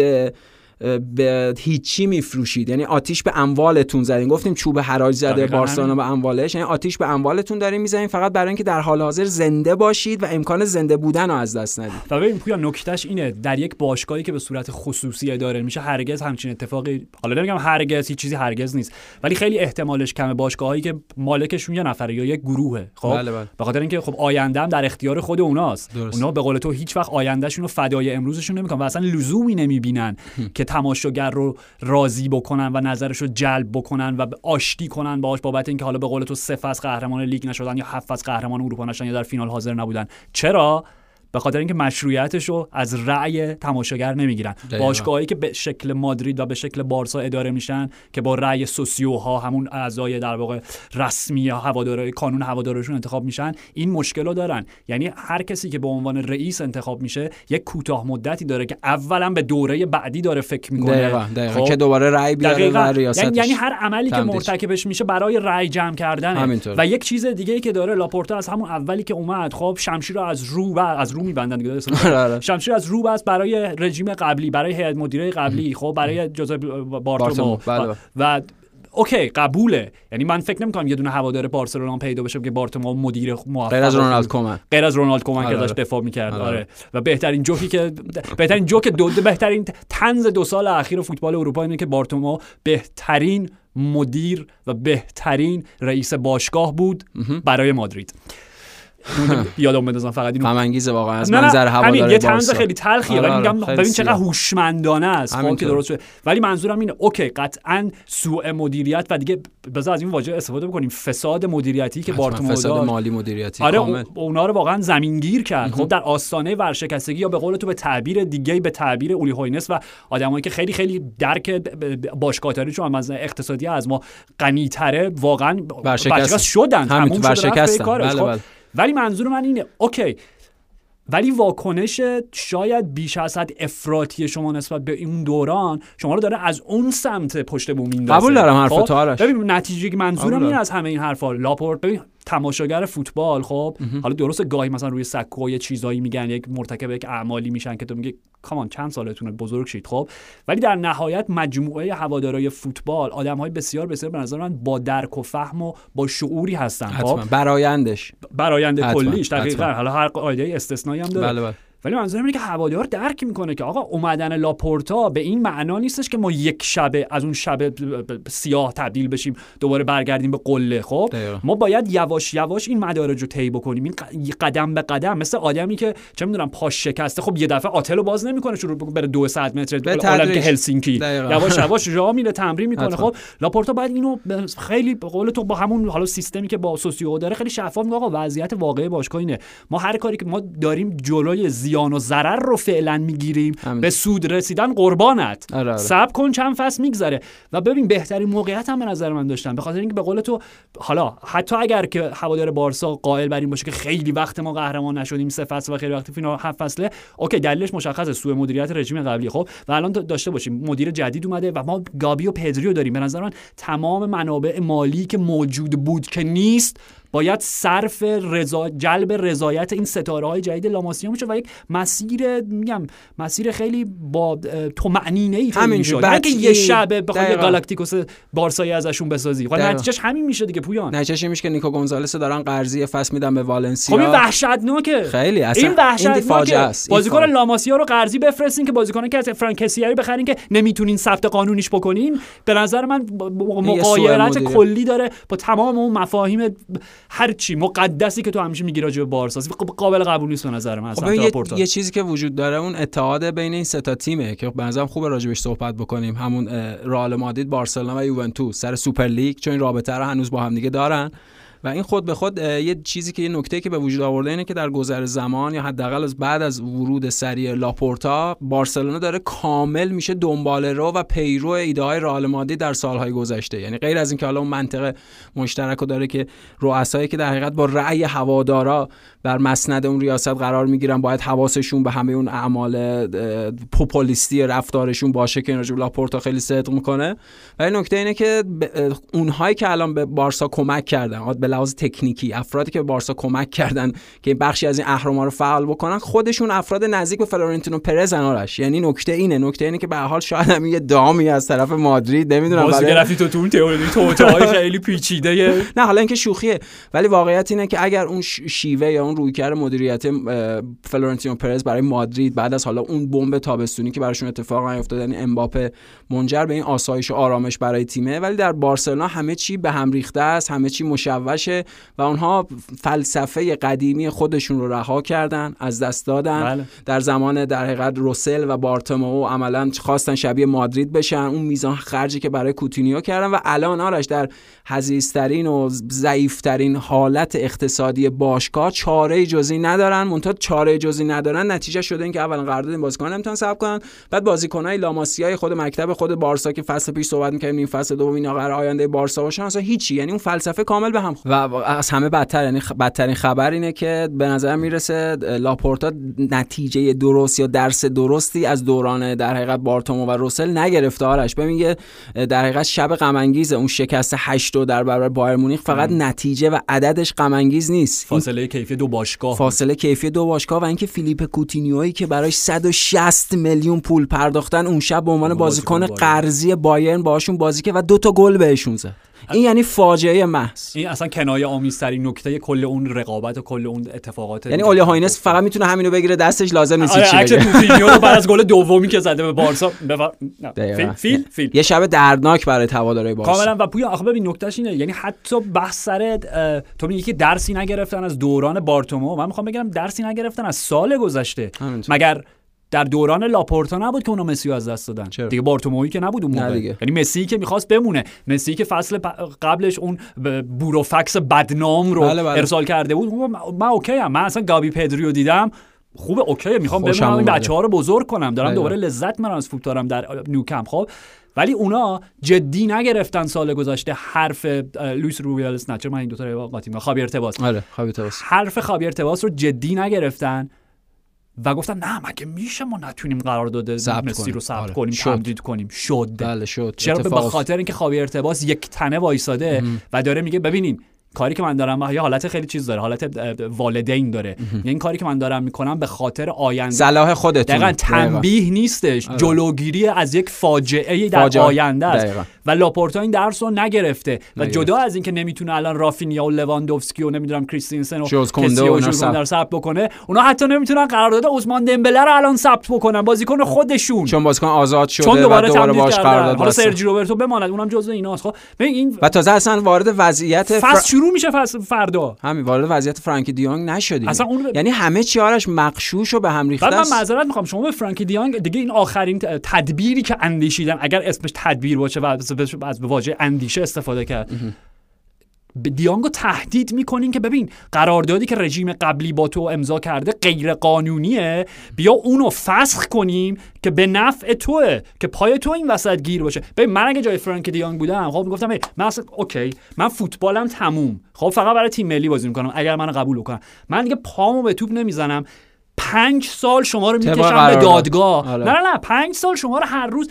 به هیچی میفروشید. یعنی آتیش به اموالتون زدین. گفتیم چوب حراج زده بارسلونا به اموالش. یعنی آتیش به اموالتون دارین می‌زنین. فقط برای اینکه در حال حاضر زنده باشید و امکان زنده بودن رو از دست ندید. و ببین پویا نکتهش اینه. در یک باشگاهی که به صورت خصوصی اداره میشه هرگز همچین اتفاقی حالا نمیگم هرگز هیچ چیزی هرگز نیست. ولی خیلی احتمالش کمه باشگاهایی که مالکشون یه نفره یا یک گروهه. خب؟ بله، بله. به خاطر اینکه خب آینده هم در اختیار خود اوناست. درست. اونا به قول تو هیچ وقت آیندهشون رو فدای امروزشون نمی‌کنن و اصلا لزومی نمی‌بینن که تماشاگر رو راضی بکنن و نظرش رو جلب بکنن و آشتی کنن باهاش بابت اینکه حالا به قول تو سه فصل قهرمان لیگ نشدن یا هفت فصل قهرمان اروپا نشدن یا در فینال حاضر نبودن. چرا؟ به خاطر اینکه مشروعیتش رو از رأی تماشاگر نمی‌گیرن. باشگاهایی که به شکل مادرید و به شکل بارسا اداره میشن که با رأی سوسیوها همون اعضای در واقع رسمی هواداری کانون هوادارشون انتخاب میشن این مشکل رو دارن یعنی هر کسی که به عنوان رئیس انتخاب میشه یک کوتاه مدتی داره که اولا به دوره بعدی داره فکر می‌کنه دقیقا دقیقا که دوباره رأی بیاره و. ریاستش یعنی, یعنی هر عملی که تمدید. مرتکبش میشه برای رأی جمع کردنه همینطور. و یک چیز دیگه ای که داره لاپورتا از همون اولی که اومد خب شمشیر رو از رو و از رو میبندن دیگه؟ [laughs] آره، آره. شمشیر از رو بس برای رژیم قبلی برای هیئت مدیره قبلی خب برای جوزپ بارتومو، بله، و, بله. و اوکی قبوله یعنی من فکر نمی‌کنم یه دونه هوادار بارسلونا پیدا بشه که بارتومو مدیر موفق غیر از رونالد کومن غیر از رونالد کومن که آره، داشت آره. دفاع می‌کرد آره،. و بهترین جوکی که بهترین جوک دو بهترین تنز دو سال اخیر فوتبال اروپا اینه که بارتومو بهترین مدیر و بهترین رئیس باشگاه بود برای مادرید یادم بندازم فقط اینو غم انگیزه واقعا از منظر همین هوادار یه طنز. خیلی تلخیه آره، ولی آره، میگم خیلی ببین چقدر. هوشمندانه است خب که. درست شده ولی منظورم اینه اوکی قطعا سوء مدیریت و دیگه بذار از این واژه استفاده بکنیم فساد مدیریتی که بارتومئو فساد مالی مدیریتی آره کامل. او- اونا رو واقعا زمینگیر کرد خب در آستانه ورشکستگی یا به قول تو به تعبیر دیگه به تعبیر اولی هوینس و آدمایی که خیلی خیلی درک باشگاهداریشون از اقتصادی از ما غنی‌تره واقعا ورشکست. شدن همین تموم تو شد رفت ورشکستن. به کارش. بله، خب. بله. ولی منظور من اینه اوکی ولی واکنش شاید بیش از حد افراطی شما نسبت به این دوران شما رو داره از اون سمت پشت بوم میندازه قبول دارم حرف خب؟ تو، آرش. ببین نتیجه که منظورم این. از همه این حرفا لاپورت ببین تماشاگر فوتبال خب. حالا درست گاهی مثلا روی سکو یه چیزایی میگن یک مرتکب یک اعمالی میشن که تو میگی کامان چند سالتونه؟ بزرگ شید. خب. ولی در نهایت مجموعه هوادارای فوتبال آدم های بسیار بسیار به نظر من با درک و فهم و با شعوری هستن خب. برایندش. براینده حتما، کلیش دقیقا. حالا هر قاعده استثنایی هم داره. بله بله. ولی منظورم اینه که هوادار درک می‌کنه که آقا اومدن لاپورتا به این معنا نیستش که ما یک شبه از اون شب سیاه تبدیل بشیم دوباره برگردیم به قله خب دقیقا. ما باید یواش یواش این مدارج رو طی بکنیم این قدم به قدم مثل آدمی که چه می‌دونم پاش شکسته خب یه دفعه آتلو باز نمی‌کنه شروع بره 200 متر المپیک تدریج. هلسینکی دقیقا. یواش یواش راه میره تمرین می‌کنه. خب لاپورتا باید اینو خیلی به قول تو با همون حالا سیستمی که با سوسیو داره خیلی شفاف میگه آقا وضعیت واقعی باشگاه اینه ما هر کاری که ما داریم جلوی زیان و ضرر رو فعلا می‌گیریم. به سود رسیدن قربانت. آره، آره. صبر کن چند فصل میگذره. و ببین بهترین موقعیت هم به نظر من داشتن. به خاطر اینکه به قول تو حالا حتی اگر که هوادار بارسا قائل بر این باشه که خیلی وقت ما قهرمان نشدیم سه فصل و خیلی وقت فینال هفت فصله اوکی دلیلش مشخصه. سوء مدیریت رژیم قبلی. خب و الان دا- داشته باشیم. مدیر جدید اومده و ما گابی و پدریو داریم. به نظر من تمام منابع مالی که موجود بود که نیست باید صرف رضا جلب رضایت این ستاره های جدید لاماسیا میشه و یک مسیر میگم مسیر خیلی با طمأنینه ای همین نه که یه. شب بخوای. گالاکتیکوس بارسایی ازشون بسازی خب. نتیجهش همین میشه دیگه پویان نتیجهش میشه که نیکو گونزالس دارن قرضی فصل میدن به والنسیا خب این وحشتناکه خیلی اصلا این وحشتناکه است بازیکن. لاماسیا رو قرضی بفرستین که بازیکن که از فرانکسیاری بخرین که نمی‌تونین ثبت قانونیش بکنین به نظر من مغایرت کلی داره با تمام اون مفاهیم هر چی مقدسی که تو همیشه میگی راجع به بارسا قابل قبول نیست به نظر من خب اصلا یه, لاپورتا یه چیزی که وجود داره اون اتحاد بین این سه تا تیمه که به خوبه راجبش صحبت بکنیم. همون رئال مادرید بارسلونا و یوونتوس سر سوپر لیگ چون این رابطه رو هنوز با هم دیگه دارن. و این خود به خود یه چیزی که یه نکته که به وجود آورده اینه که در گذر زمان یا حداقل از بعد از ورود سری لاپورتا بارسلونا داره کامل میشه دنبال رو و پیرو ایده های رئال مادرید در سالهای گذشته. یعنی غیر از اینکه حالا اون منطقه مشترک رو داره که رؤسایی که در حقیقت با رأی هوادارا بر مسند اون ریاست قرار می‌گیرن باید حواسشون به همه اون اعمال پوپولیستی رفتارشون باشه که راجع لاپورتا خیلی صدق می‌کنه. ولی نکته اینه که اونهایی که الان به بارسا کمک کردن لحاظ تکنیکی. افرادی که به بارسا کمک کردن که بخشی از این اهرم‌ها رو فعال بکنن خودشون افراد نزدیک به فلورنتینو پرز آرش. یعنی نکته اینه. نکته اینه که به حال شاید هم یه دامی از طرف مادرید نمی‌دونم ولی گرفتی تو اون تئوری توطئه‌ی خیلی پیچیده. نه حالا اینکه شوخیه. ولی واقعیت اینه که اگر اون شیوه یا اون رویکرد مدیریت فلورنتینو پرز برای مادرید بعد از حالا اون بمب تابستونی که براشون اتفاق نیفتاد یعنی امباپه منجر به این آسایش و آرامش برای تیمه ولی در بارسلونا همه چی به هم ریخته است همه چی مشوشه و اونها فلسفه قدیمی خودشون رو رها کردن از دست دادن. بله. در زمان در حقیقت روسل و بارتومو عملا خواستن شبیه مادرید بشن. اون میزان خرجی که برای کوتینیو کردن و الان آرش در حزیزترین و ضعیفترین حالت اقتصادی باشگاه چاره جزی ندارن. منتها چاره جزی ندارن. نتیجه شده اینکه اولا قرارداد بازیکن نمی‌تونن صبر کنن. بعد بازیکنای لاماسیای خود مکتب خود بارسا که فصل پیش صحبت می‌کردیم این فصل دوم اینا قرار آینده بارسا باشن اصلا هیچی. یعنی اون فلسفه کامل به هم و از همه بدتر یعنی بدترین خبر اینه که به نظر می‌رسه لاپورتا نتیجه درست یا درس درستی از دوران در حقیقت بارتومو و روسل نگرفته. آرش ببین در حقیقت شب غم اون شکست 8 در برابر بایرن مونیخ فقط نتیجه و عددش غم نیست. فاصله کیفی دو باشگاه. فاصله کیفی دو باشگاه و اینکه فیلیپ کوتینیویی که براش 160 میلیون پول پرداختن اون شب به عنوان بازیکن قرضی بایرن باشون بازی کرد و دو تا گل بهشون زد. این یعنی فاجعه محض. این اصلا کنایه آمیزترین نکته کل اون رقابت و کل اون اتفاقات یعنی اولی هوینس فقط می‌تونه همینو بگیره دستش لازم نیست آره کوتینیو رو بعد از گل [laughs] دومی که زده به بارسا فیل فیل یه شب دردناک برای هوادارهای بارسا. کاملا و پویا آخه ببین نکتهش اینه یعنی حتی بحث سر تو میگی که درسی نگرفتن از دوران بارتومو. من می‌خوام بگم درسی نگرفتن از سال گذشته. مگر در دوران لاپورتا نبود که اونا مسی از دست دادن. چرا؟ دیگه بارتومویی که نبود اون موقع. یعنی مسی که می‌خواست بمونه. مسی که فصل قبلش اون بوروفکس بدنام رو بله بله. ارسال کرده بود من okay هم. من اصلا گابی پدریو دیدم. خوبه اوکی می‌خوام ببینم این بچه ها رو بزرگ کنم. دارم بله. دوباره لذت من از فوتبالم در نیوکم خب ولی اونا جدی نگرفتن سال گذشته حرف لوئیس رویال اسنچر من این دو تا قاطی خابیر تباس. آره حرف خابیر تباس رو جدی نگرفتن. و گفتن نه مگه میشه ما نتونیم قرارداد مسی رو ثبت آره. کنیم تمدید کنیم. شد. بله شد. چرا؟ به خاطر اینکه خاوی ارتباس یک تنه وایساده و داره میگه ببینین کاری که من دارم یه حالت خیلی چیز داره حالت والدین داره. یعنی این کاری که من دارم می‌کنم به خاطر آینده. صلاح خودتون. دقیقا تنبیه نیستش. آره. جلوگیری از یک فاجعه در فاجعه. آینده است. و لاپورتا این درس رو نگرفته. و جدا از اینکه نمی‌تونه الان رافینیا و لواندوفسکی و نمی‌دونم کریستینسن و کسی و ثبت بکنه اونا حتی نمی‌تونن قرارداد عثمان دمبله رو الان ثبت بکنن. بازیکن خودشون. چون بازیکن آزاد شده چون دوباره, دوباره باش قرارداد حالا سرجی روبرتو بماند. اونم جزء ایناست. خب این و تازه اصلا وارد وضعیت فصل شروع میشه فردا. همین وارد وضعیت فرانکی نشدیم. اصلا اون یعنی همه چی آرش مقشوش و به هم ریخته است من معذرت می‌خوام شما به فرانکی دیونگ دیگه این آخرین تدبیری که اندیشیدن اگر اسمش تدبیر باشه و از به واژه اندیشه استفاده کرد. دیانگو تهدید می‌کنین که ببین قراردادی که رژیم قبلی با تو امضا کرده غیر قانونیه بیا اونو فسخ کنیم که به نفع توه که پای تو این وسط گیر باشه. ببین من اگه جای فرانک دیانگ بودم خب می‌گفتم من اصلا اوکی من فوتبالم تموم. خب فقط برای تیم ملی بازی می‌کنم اگر منو قبول کنم من دیگه پامو به توپ نمی‌زنم. پنج سال شما رو می‌کشم به دادگاه. آره. نه نه نه پنج سال شما رو هر روز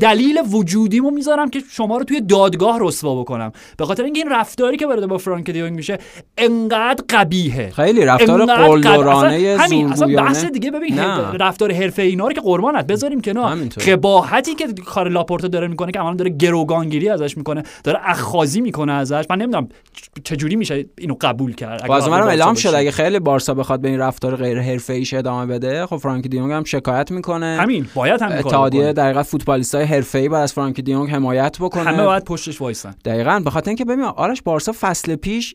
دلیل وجودیمو می‌ذارم که شما رو توی دادگاه رسوا بکنم. به خاطر اینکه این رفتاری که برده با فرانک دیونگ میشه انقدر قبیهه خیلی رفتار قلدرانه همین اصلا بحث دیگه ببین رفتار حرفه اینا رو که قربانت بذاریم کنار. قباحتی که کار لاپورتا داره می‌کنه که عملا داره گروگانگیری ازش می‌کنه داره اخاذی می‌کنه ازش. من نمی‌دونم چجوری میشه اینو قبول کرد. باز منم اعلام شد اگه خیلی بارسا بخواد به این رفتار غیر حرفه‌ایش ادامه بده خب فرانک دیونگ هم شکایت می‌کنه. همین باید هم اتحادیه دقیقاً فوتبالیست های حرفه‌ای باید از فرانکی دیونگ حمایت بکنه. همه باید پشتش وایسن. دقیقاً به خاطر اینکه ببین آرش بارسا فصل پیش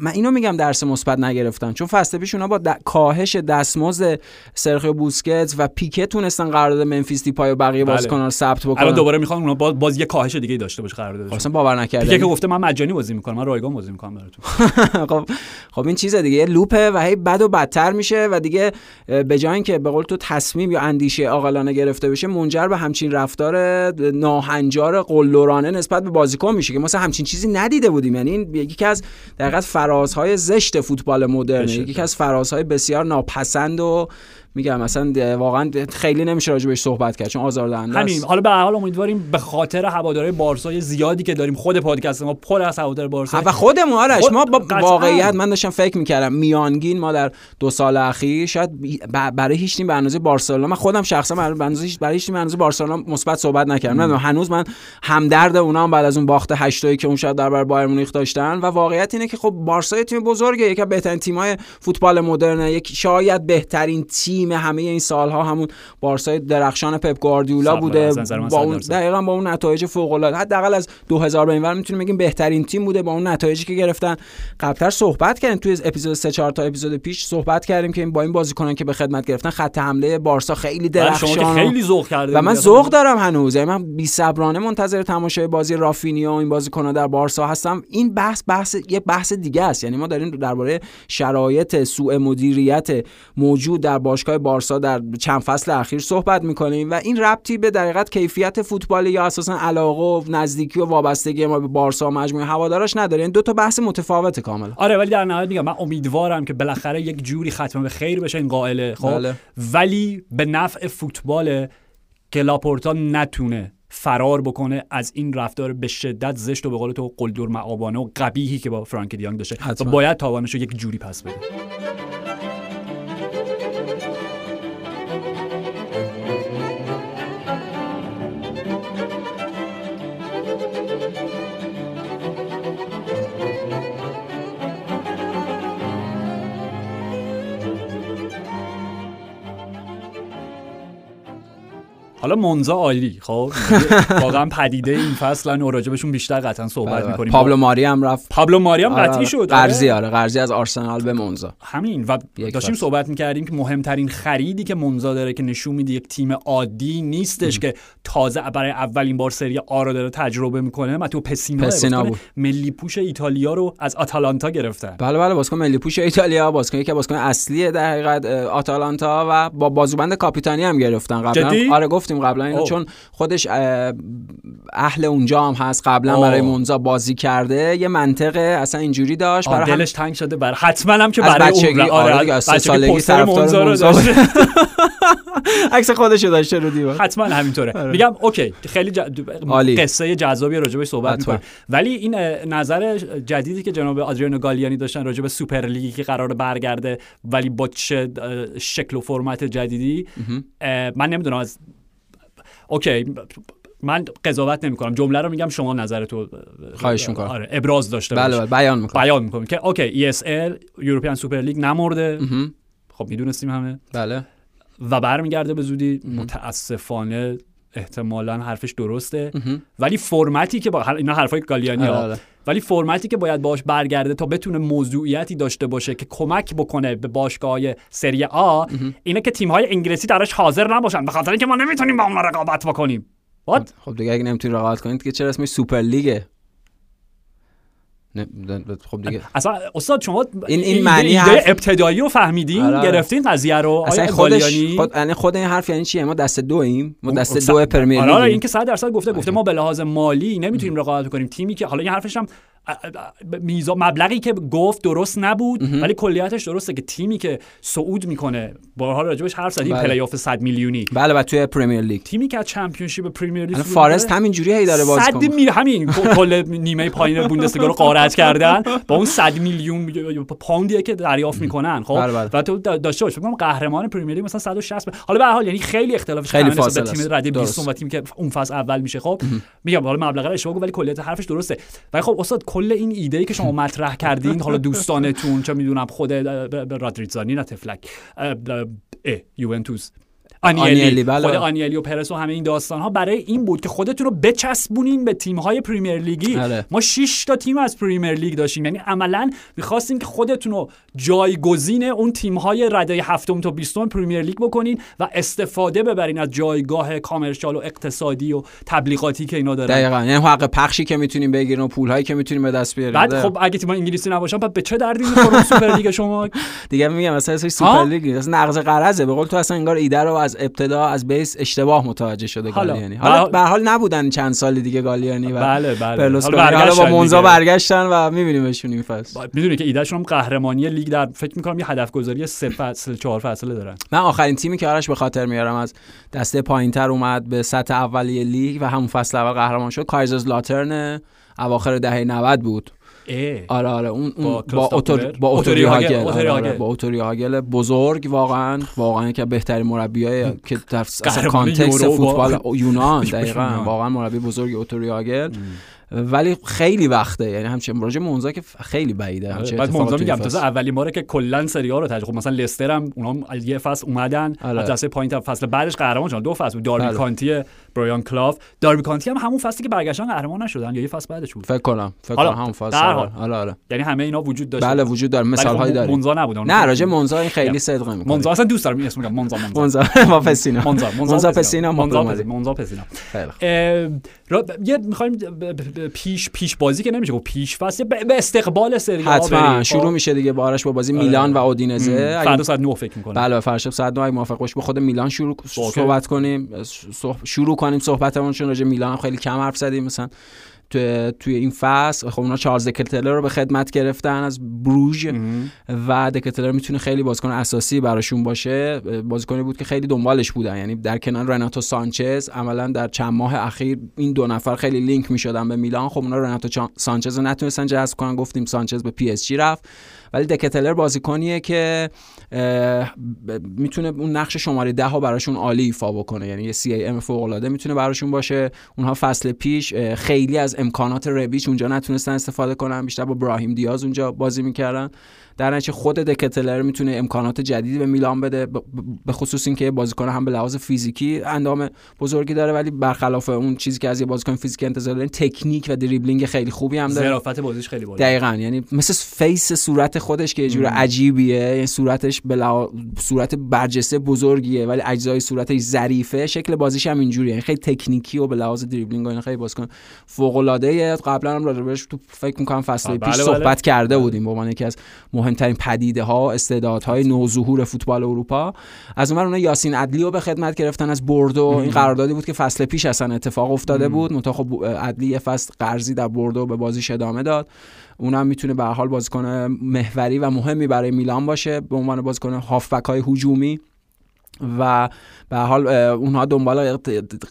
من اینو میگم درس مثبت نگرفتن چون فصل پیش اونا با د... کاهش دستمزد سرخیو بوسکت و پیکه تونستن قرارداد منفیس دیپای و بقیه بله. بازیکنان رو ثبت بکنن. الان دوباره می‌خوان اونا باز, باز یه کاهش دیگه داشته باشه قراردادش اصلا باور پیکه که گفته من مجانی بازی می‌کنم من رایگان بازی می‌کنم براتون. [laughs] خب خب این چیز دیگه یه لوپه و هی بد و بدتر میشه و دیگه به جای اینکه به قول تو تصمیم یا اندیشه عاقلانه گرفته بشه منجر به همچین رفتار ناهنجار قلدرانه نسبت به بازیکن میشه که مثلا همچین چیزی ندیده بودیم. یعنی این یکی از در فرازهای زشت فوتبال مدرن. یکی از فرازهای بسیار ناپسند و میگم مثلا واقعا خیلی نمیشه راجع بهش صحبت کرد چون آزاردهنده همین. حالا به حال امیدواریم به خاطر هوادارهای بارسای زیادی که داریم خود پادکست ما پر از هوادار بارسا و خودمون آرش خود- ما با. واقعیت من داشتم فکر می‌کردم میانگین ما در دو سال اخیر شاید برای هیچ تیم به اندازه بارسلونا من خودم شخصا برای به اندازه هیچ- برای هیچ تیم به اندازه بارسلونا مثبت صحبت نکردم نمی‌دونم هنوز من همدرد اونا هم بعد از اون باخت 8 که اون شب در برابر بایر مونیخ داشتن و واقعیت اینه که خب بارسا تیم بزرگه یکی از بهترین تیم‌های فوتبال مدرنه یک شاید بهترین تیم همه این سالها همون بارسای درخشان پپ گواردیولا بوده با اون. دقیقا با اون نتایج فوق العاده حداقل از 2000 به اینور می‌تونیم بگیم بهترین تیم بوده با اون نتایجی که گرفتن قبلتر صحبت کردیم توی اپیزود 3 4 تا اپیزود پیش صحبت کردیم که این با این بازیکنان که به خدمت گرفتن خط حمله بارسا خیلی شما درخشان خیلی ذوق کرده و من. ذوق دارم هنوز یعنی من بی صبرانه منتظر تماشای بازی رافینیا و این بازیکن‌ها در بارسا هستم این بحث بحث یه بحث دیگه است یعنی ما داریم درباره شرایط سوء مدیریت موجود در باشگاه بارسا در چند فصل اخیر صحبت می‌کنیم و این ربطی به دقیقت کیفیت فوتبال یا اساسا علاقه و نزدیکی و وابستگی ما به بارسا و مجموعه هوادارش نداره. این دو تا بحث متفاوت کاملا. آره ولی در نهایت میگم من امیدوارم که بالاخره یک جوری ختم به خیر بشه این قائله خب؟ بله. ولی به نفع فوتبال که لاپورتا نتونه فرار بکنه از این رفتار به شدت زشت و به قول تو قلدر معابانه و قبیحی که با فرانک دیانگ داشته. و. باید تاوانش رو یک جوری پس بده. حالا منزا عالی خب؟ واقعا پدیده این فصل و راجبشون بیشتر قطعا صحبت می‌کنیم. پابلو ماری هم رفت. پابلو ماری هم آره، قطعی شد آره. قرضی آره. قرضی از آرسنال به مونزا همین. و داشتیم. صحبت می‌کردیم که مهمترین خریدی که منزا داره که نشون میده یک تیم عادی نیستش که تازه برای اولین بار سری آ رو داره تجربه می‌کنه. متو پسینا, پسینا بازیکن بود. ملی پوش ایتالیا رو از آتالانتا گرفتن. بله بله بازیکن ملی پوش ایتالیا بازیکن از بازیکن اصلی در حقیقت آتالانتا و با بازوبند کاپیتانی هم گرفتن قبلا؟ آره گفتیم قبلا اینو. چون خودش اه، اهل اونجا هم هست قبلا. برای مونزا بازی کرده یه منطقه اصلا اینجوری داشت برای دلش تنگ شده بر حتما هم که برای بچگی، اون آره دیگه، از سالگی رو مونزا بود. داشته. [laughs] عکس خودشو داشته رو دیوار حتما همینطوره آره. میگم اوکی خیلی. قصه جذابی راجبش صحبت. می‌کنیم ولی این نظر جدیدی که جناب آدریانو گالیانی داشتن راجب سوپر لیگی که قرار برگرده ولی با چه شکل و فرمت جدیدی من نمی‌دونم از okay من قضاوت نمی کنم جمله رو میگم شما نظرتو خواهش می‌کنم. آره ابراز داشته بله. بله بیان می‌کنم بیان می‌کنم که okay ESL European Super League نمرده. خب می‌دونستیم همه بله و برمیگرده به زودی متاسفانه احتمالا حرفش درسته. ولی فرمتی که با اینا حرفای گالیانی آره، ها آره. ولی فرمتی که باید باش برگرده تا بتونه موضوعیتی داشته باشه که کمک بکنه به باشگاه سری آ اینه که تیم های انگلیسی درش حاضر نباشن به خاطر اینکه ما نمی‌تونیم با اونا رقابت بکنیم What؟ خب دیگه اگه نمی‌تونی رقابت کنید که چرا اسمش سوپر لیگه خب دیگه. اصلا استاد شما این- این معنی حرف- ابتدایی رو فهمیدین آره، آره. گرفتین قضیه رو؟ اصلا آیا خودش گالیانی خود یعنی خود این حرف یعنی چیه؟ ما دست دویم. ما دست دو پرمیر آره آره. این که 100 درصد گفته گفته ما به لحاظ مالی نمی‌تونیم رقابت کنیم. تیمی که حالا این حرفش هم میزا مبلغی که گفت درست نبود ولی کلیتش درسته که تیمی که صعود می‌کنه بارها راجبش حرف زدیم بله. پلی آف 100 میلیونی. بله و توی پرمیر لیگ. تیمی که از چمپیونشیپ پرمیر لیگ فارست می‌کنه، همین جوری هی داره بازی 100 کنه. می همین [laughs] کل- نیمه پایین بوندسلیگا رو غارت کردن. با اون 100 میلیون پوندیه که دریافت می‌کنن خب؟ بله، بله. و تو دا- داشته باش کنم قهرمان پرمیر لیگ مثلا 160 ب- حالا به هر حال یعنی خیلی اختلافش خیلی فاصله. تیم رده درست. 20 و تیمی که اون فصل اول میشه خب؟ میگم حالا مبلغ رو اشتباه ولی کلیت حرفش درسته. ولی خب استاد کل این ایده ای که شما مطرح کردین حالا دوستانتون چه می‌دونم خود رادریتزانی نه طفلک یوونتوس. آنیلی, بله. خود آنیلی و پرز و همه این داستان ها برای این بود که خودتون رو بچسبونین به تیم های پریمیر لیگی بله. ما 6 تا تیم از پریمیر لیگ داشتیم یعنی عملا می‌خواستیم که خودتون رو جایگزین اون تیم های رده هفتم تا بیستم پریمیر لیگ بکنین و استفاده ببرین از جایگاه commercial و اقتصادی و تبلیغاتی که اینا دارن دقیقاً یعنی حق پخشی که می‌تونیم بگیریم و پولهایی که می‌تونیم به دست بیاریم بعد ده. خب اگه تیم انگلیسی نباشن بعد به چه دردی می‌خوره سوپر لیگ شما [laughs] دیگه میگم مثلا؟ سوپر لیگ نقض غرضه به قول تو اصلا انگار ایده رو از ابتدا از base اشتباه متوجه شده حالا. گالیانی حالا حالا- به حال نبودن چند سال دیگه گالیانی و بله بله حالا حالا با مونزا دیگه. برگشتن و میبینیمشون این فصل می‌دونی که ایدهشون هم قهرمانی لیگ در فکر می‌کنم یه هدف گذاری سه فصل چهار فصله دارن من آخرین تیمی که آرش به خاطر میارم از دسته پایینتر اومد به سطح اولیه لیگ و همون فصل اول قهرمان شد کایزرسلاترن اواخر دهه 90 بود. آره آره اون با اون با؟ با اوتو ریهاگل. آره، آره،. با اوتو ریهاگل بزرگ واقعا واقعا که بهترین مربیای که در context فوتبال [laughs] یونان دقیقاً. واقعا مربی بزرگ اوتو ریهاگل ولی خیلی وقته یعنی همچنین راجع مونزا که خیلی بعیده همچین بعد مونزا میگم. تازه اولین باره که کلا سری آ رو تجربه مثلا لستر هم اونا هم یه فصل اومدن آره. از دسته پایین فصل بعدش قهرمان شدن دو فصل بود داربی بله. کانتی برایان کلاف. داربی کانتی هم همون فصلی که برگشتن قهرمان نشدن یا یه فصل بعدش بود؟ فکر کنم فکر حالا، کنم همون فصل. در حال. آره آره. یعنی همه اینا وجود داشت. بله وجود داره. مثال هایی داریم. مونزا نبود نه راجع مونزا این خیلی یا. صدق نمی‌کنه مونزا اصلا دوست دارم این اسم میگم مونزا مونزا مونزا ما پسینا. مونزا مونزا پسینا. مونزا مونزا پسینا یه می‌خوایم پیش پیش بازی که نمیشه گفت پیش فصل به استقبال سری حتما. شروع خب. میشه دیگه بارش با بازی آره. میلان و اودینزه. فردا ساعت 9 فکر می‌کنم. بله فرشب ساعت 9 اگه موافق باشی به خود میلان شروع. صحبت کنیم. شروع کنیم صحبتمون چون راجع میلان خیلی کم حرف زدیم. مثلا توی توی این فصل خب اونا چارلز دکتلر رو به خدمت گرفتن از بروژ. و دکتلر می‌تونه خیلی بازیکن اساسی براشون باشه. بازیکنی بود که خیلی دنبالش بودن. یعنی در کنار رناتو سانچز عملا در چند ماه اخیر این دو نفر خیلی لینک می‌شدن به میلان. خب اونا رناتو سانچز رو نتونستن جذب کنن. گفتیم سانچز به پی اس جی رفت. ولی دکتلر بازیکنیه که می‌تونه اون نقش شماره ده ها براشون عالی ایفا بکنه. یعنی یه CAM فوق العاده می‌تونه براشون باشه. اونها فصل پیش خیلی از امکانات ربیچ اونجا نتونستن استفاده کنن. بیشتر با براهیم دیاز اونجا بازی می‌کردن. در نتیجه خود دکتلر می‌تونه امکانات جدیدی به میلان بده به خصوص اینکه بازیکن هم به لحاظ فیزیکی اندام بزرگی داره ولی برخلاف اون چیزی که از یه بازیکن فیزیکی انتظار دارین تکنیک و دریبلینگ خیلی خوبی هم داره. ظرافت بازیش خیلی بالا. دقیقا. یعنی مثل face صورت خودش که یه جور عجیبیه یعنی صورتش بلا... صورت برجسته بزرگیه ولی اجزای صورتش ظریفه. شکل بازیش هم اینجوریه. یعنی خیلی تکنیکی و به لحاظ دریبلینگ و اینا خیلی بازیکن فوق العاده قبلا هم راجع بهش تو فکر می‌کنم فصل آه، پیش بله، صحبت بله. کرده بودیم به عنوان یکی از مهمترین پدیده ها استعدادهای نوظهور فوتبال اروپا. از اونور اونا یاسین عدلی رو به خدمت گرفتن از بردو این قراردادی بود که فصل پیش اصلا اتفاق افتاده بود. منتها خب عدلی یه فصل قرضی در بردو به بازیش ادامه داد. اونم می‌تونه به حال بازیکن محوری و مهمی برای میلان باشه. به عنوان بازیکن هافبک های هجومی. و به هر حال اونها دنبال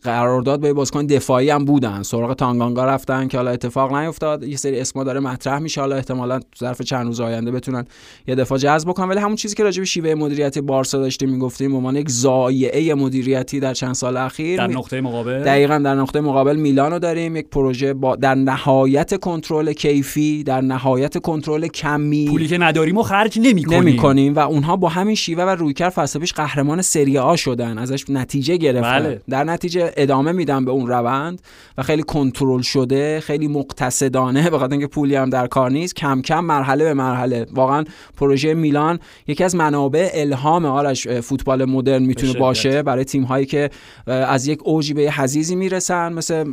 قرارداد با یه بازیکن دفاعی هم بودن. سراغ تانگانگا رفتن که حالا اتفاق نیفتاد. یه سری اسما داره مطرح میشه. حالا احتمالا تو ظرف چند روز آینده بتونن یه دفاع جذب بکنن. ولی همون چیزی که راجع به شیوه مدیریتی بارسا داشتیم می‌گفتیم به عنوان یک ضایعه مدیریتی در چند سال اخیر در نقطه مقابل. دقیقا در نقطه مقابل میلانو داریم. یک پروژه با در نهایت کنترل کیفی در نهایت کنترل کمی پولی که نداریم و خرج نمی‌کنیم. نمی و اونها با همین شیوه و رویکرد فصل پیش قهرمان سری آ شدن ازش نتیجه گرفتن بله. در نتیجه ادامه میدن به اون روند و خیلی کنترل شده خیلی مقتصدانه به خاطر اینکه پولی هم در کار نیست کم کم مرحله به مرحله واقعا پروژه میلان یکی از منابع الهام آرش فوتبال مدرن می‌تونه. باشه برای تیم هایی که از یک اوجی به حزیزی می‌رسن مثل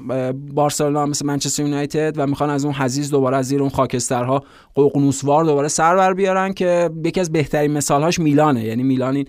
بارسلونا مثل منچستر یونایتد و می‌خوان از اون حزیز دوباره از زیر اون خاکسترها ققنوسوار دوباره سر بر بیارن که یکی از بهترین مثالهاش میلانه یعنی میلان این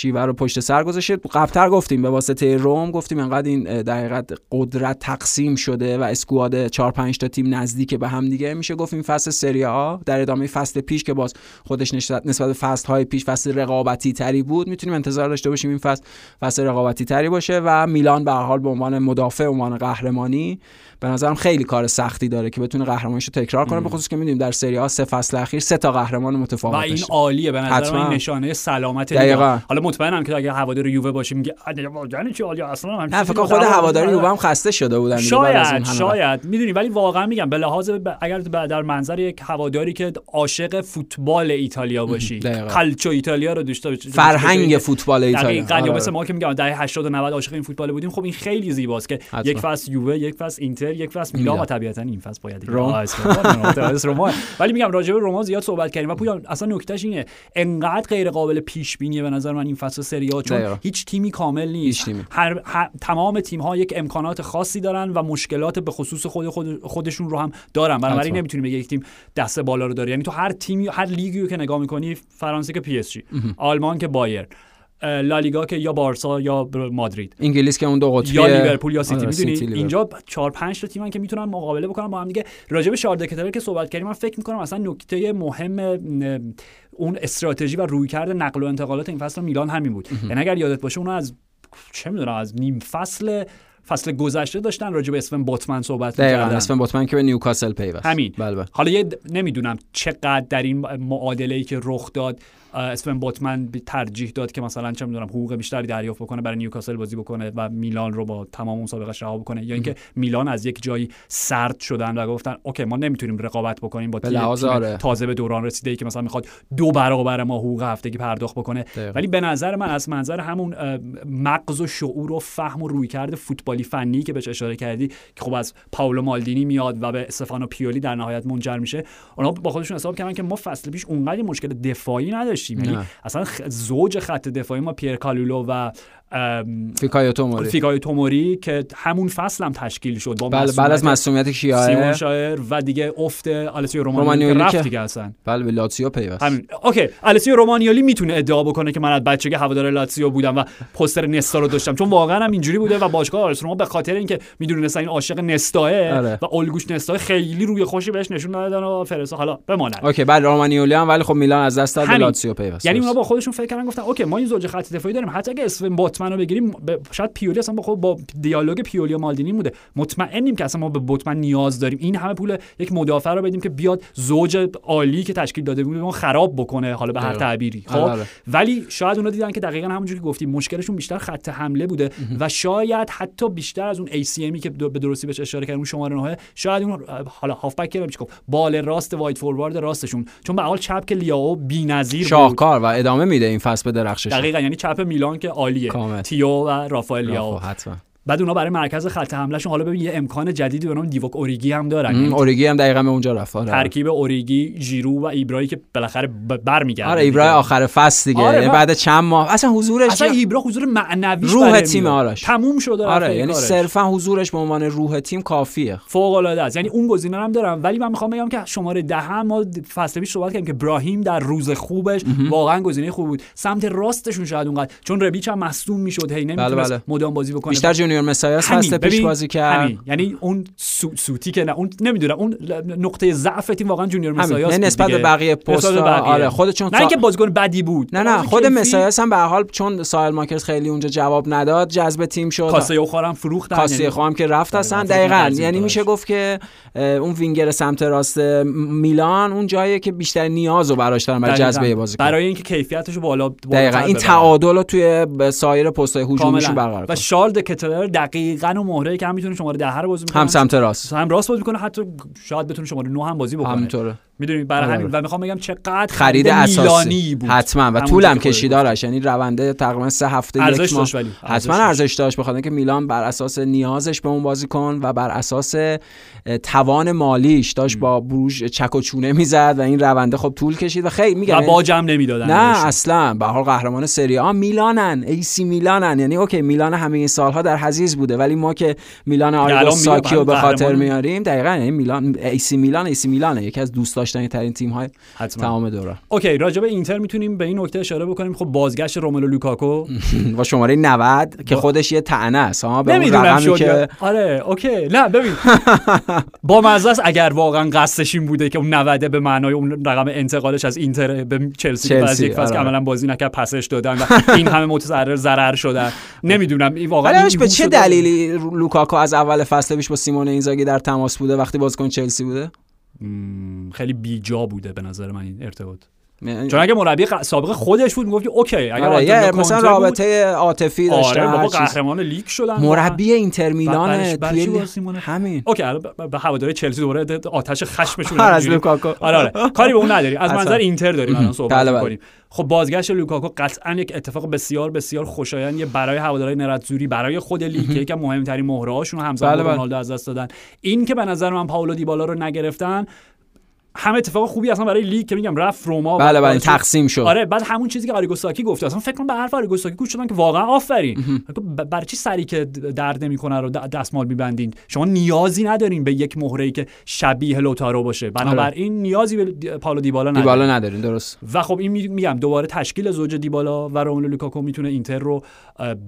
شیوه رو پشت سر گذاشته. قبلتر گفتیم به واسطه روم گفتیم انقدر این در قدرت تقسیم شده و اسکواد 4 5 تا تیم نزدیک به هم دیگه میشه. گفت این فصل سری آ در ادامه فصل پیش که باز خودش نسبت به فصل های پیش فصل رقابتی تری بود. می‌تونیم انتظار داشته باشیم این فصل فصل رقابتی تری باشه و میلان به حال به عنوان مدافع عنوان قهرمانی به نظرم خیلی کار سختی داره که بتونه قهرمانیش رو تکرار کنه به خصوص که می‌دونیم در سری آ سه فصل اخیر سه تا قهرمان و متفاوت این داشته عالیه به نظر من. این نشانه سلامت دقیقاً. حالا مطمئنم که اگه هوادار یووه باشی میگه یعنی چی آلیا اصلا هم نه فکر خود هواداری یووه هم خسته شده بودن شاید شاید. می‌دونی ولی واقعا میگم به لحاظ. اگر در منظر یک هواداری که عاشق فوتبال ایتالیا باشی. کالچو ایتالیا رو دوست داشته فرهنگ فوتبال ایتالیا. دقیقاً. یا مثل ما که میگم در 80 و 90 عاشق این فوتبال بودیم. خب این خیلی زیباست که. یک فصل یووه یک فصل اینتر. یک فصل میلان و طبیعتا این فصل باید روما [laughs] ولی میگم راجع به روما زیاد صحبت کردیم و پویا اصلا نکتهش اینه انقدر غیر قابل پیش بینیه به نظر من این فصل سری آ چون هیچ تیمی کامل نیست. تیمی. هر, هر تمام تیم ها یک امکانات خاصی دارن و مشکلات به خصوص خود, خود خودشون رو هم دارن. بنابراین نمی‌تونیم بگیم یک تیم دست بالا رو داره. یعنی تو هر تیمی هر لیگی که نگاه می‌کنی فرانسه که پی اس جی آلمان که بایرن لالیگا که یا بارسا یا مادرید. انگلیس که اون دو قطبی یا لیورپول یا سیتی آره، می‌دونی؟ اینجا 4 5 تا تیمن که می‌تونن مقابله بکنن با هم دیگه. راجع به شارده کتابی که صحبت کردیم من فکر می‌کنم اصلا نکته مهم اون استراتژی و رویکرد نقل و انتقالات این فصل میلان همین بود. یعنی اگر یادت باشه اونو از چه می‌دونم از نیم فصل فصل گذشته داشتن راجع به اسفن بوتمن صحبت می‌کردن. اسفن بوتمن که به نیوکاسل پیوست. همین. بله بله. حالا یه نمی‌دونم چقدر در این معادله ای که رخ داد اسفن بوتمن ترجیح داد که مثلا چه می‌دونم حقوق بیشتری دریافت بکنه برای نیوکاسل بازی بکنه و میلان رو با تمام مسابقه رها بکنه. یا اینکه میلان از یک جایی سرد شدن و گفتن اوکی ما نمی‌تونیم رقابت بکنیم با تیم آره. تازه به دوران رسیده ای که مثلا می‌خواد دو برابر ما حقوق هفتگی پرداخت بکنه. ولی به نظر من از منظر همون مغز و شعور و فهم و رویکرد فوتبالی فنی که بهش اشاره کردی که خب از پاولو مالدینی میاد و به استفانو پیولی در نهایت منجر میشه اونا با خودشون حساب کردن که ما فصل پیش اونقدر مشکل دفاعی نداشتیم یعنی اصلا زوج خط دفاعی ما پیر کالولو و فیکایو توموری. فیکایو توموری که همون فصل هم تشکیل شد با بله بعد از مصدومیت کیاه سیمون شایر و دیگه افت آلسیو رومانیولی رفت دیگه اصلا. بله به لاتزیو پیوست. همین. okay آلسیو رومانیولی می‌تونه ادعا بکنه که من از بچگی هوادار لاتزیو بودم و پوستر نستا رو داشتم. چون واقعا هم اینجوری بوده و باشگاه آرسنال روما به خاطر اینکه می‌دونستن این عاشق نستاست آره. و الگوش نستا خیلی روی خوشی بهش نشون دادن و فرسا حالا بماند. Okay بعد رومانیولی هم ولی خب میلان از دست داد لاتزیو پیوست. یعنی اونا با خودشون فکر کردن گفتن okay ما این زوج خط دفاعی داریم. حتی اگه اسم بوتمن رو بگیریم شاید پیولی اصلا با خود با دیالوگ پیولی و مالدینی بوده مطمئنیم که اصلا ما به بوتمن نیاز داریم. این همه پول یک مدافع رو بدیم که بیاد زوج عالی که تشکیل داده بود ما خراب بکنه حالا به هر تعبیری. خب؟ آره. ولی شاید اونا دیدن که دقیقا همونجوری که گفتیم مشکلشون بیشتر خط حمله بوده و شاید حتی بیشتر از اون CAM ی که به درستی بهش اشاره کردیم شماره 9 شاید اون حالا هافبک رو گفت بال راست right forward راستشون. چون به هر حال چپ که لیاو بی‌نظیر شاهکار و ادامه میده این فصل به درخشش. دقیقاً یعنی چپ میلان که عالیه. تیو و رافائل حتما. بعد اونا برای مرکز خط حملهشون حالا ببین یه امکان جدیدی به نام دیوک اوریگی هم دارن. یعنی اوریگی هم دقیقا به اونجا رفت آره. ترکیب اوریگی ژیرو و ایبرایی که بالاخره برمیگرده آره ایبرا آخر فصل دیگه آره یعنی بعد چند ماه. اصلا حضورش اصلا ایبرا حضور معنوی روح تیم آرش. تموم شده آره یعنی صرفا حضورش به عنوان روح تیم کافیه. فوق العاده است. یعنی اون گزینه هم دارم ولی من می‌خوام بگم که شماره ده هم ما فصل پیش صحبت کردیم که ابراهیم در روز خوبش واقعا گزینه خوب بود. سمت راستشون شاید اونقدر چون ربیچ هم مصدوم می‌شد هی نمی‌تونست بله. بله. مدام بازی بکنه. بیشتر جونیور مسایاس هست پیش بازی کرد. همین. یعنی اون سو، سوتی که نه اون نمی‌دونم اون نقطه ضعف تیم واقعا جونیور مسایاس نه نسبت به بقیه پست آره خود چون نه اینکه بازیکن بدی بود. نه نه خود مسایاس هم به حال چون سایل ماکرز خیلی اونجا جواب نداد جذب تیم شد. کاسه خورم فروختن کاسه یعنی خورم که رفت هستن دقیقاً. یعنی میشه گفت که اون وینگر سمت راست میلان اون جاییه که بیشتر نیازو براش دارن برای جذب بازیکن. برای اینکه کیفیتش بالا دقیقاً. این تعادل رو توی سایر پست‌های هجومیشون برقرار و شارل کتلر دقیقاً و مهره که هم می‌تونه شماره 10 رو بازی می‌کنه. هم سمت راست. هم راست بازی می‌کنه حتی شاید بتونه شماره 9 هم بازی بکنه. همینطوره. می‌دونی؟ برای آره. همین و می‌خوام بگم چقدر خرید اساسی. بود. حتما. و طولم کشید آرش. یعنی رونده تقریبا سه هفته یک ماه. حتما ارزش داشت. بخاطر که میلان بر اساس نیازش به اون بازیکن و بر اساس توان مالیش داشت با بروژ چک و چونه می‌زد و این رونده خب طول کشید و خیلی میگم و باج هم نمی‌دادن نه اصلا. به حال قهرمان سری آ میلانن. ای سی میلانن. یعنی okay میلان همه این سالها در حضیض بوده ولی ما که میلان آریگو ساکی رو به خاطر میاریم دقیقاً. یعنی میلان ای سی میلان ای سی میلانه. یکی از دوست داشتنی ترین تیم های تمام دوره. Okay راجع به اینتر می‌تونیم به این نکته اشاره بکنیم. خب بازگشت روملو لوکاکو. [laughs] با شماره 90 که خودش یه طعنه است ها؟ به اون رقمی که آره okay. نه ببین. [laughs] با مزه اگر واقعا قصدش این بوده که اون 90 به معنای اون رقم انتقالش از اینتر به چلسی که از یک فصل. عملا بازی نکرد پسش دادن و این همه متضرر ضرر شدن نمی‌دونم این واقعا به چه دلیلی لوکاکو از اول فصل پیش با سیمون اینزاگی در تماس بوده وقتی بازیکن چلسی بوده؟ خیلی بیجا بوده به نظر من این ارتباط. چون اگه مربی سابق خودش بود می‌گفت okay اگر آره، مثلا رابطه عاطفی داشته آره بابا. قهرمان لیگ شدن مربی اینتر میلان توی؟ همین okay به هواداری چلسی دوباره آتش خشمشون [laughs] هر از لوکاکو آره آره کاری به اون نداریم از. منظر اینتر داریم الان صحبت بله، بله. می‌کنیم خب بازگشت لوکاکو قطعا یک اتفاق بسیار بسیار خوشایندیه برای هوادارهای نرآتزوری برای خود لیگ که از مهمترین مهره هاشون همزمان بله،. رونالدو از دست دادن این که به نظر من پاولو دیبالا رو نگرفتن هم اتفاق خوبی اصلا برای لیگ که میگم رفت روما بله بله تقسیم شد. آره بعد همون چیزی که آریگو ساکی گفت اصلا فکر کنم به حرف آریگو ساکی گوش شدن که واقعا آفرین. ب- برای چی سری که درد نمی‌کنه رو دستمال میبندین؟ شما نیازی ندارین به یک مهره که شبیه لوتارو باشه. بنابراین نیازی به پائولو دیبالا ندارین. دیبالا ندارین درست. و خب این می- میگم دوباره تشکیل زوج دیبالا و روملو لوکاکو می‌تونه اینتر رو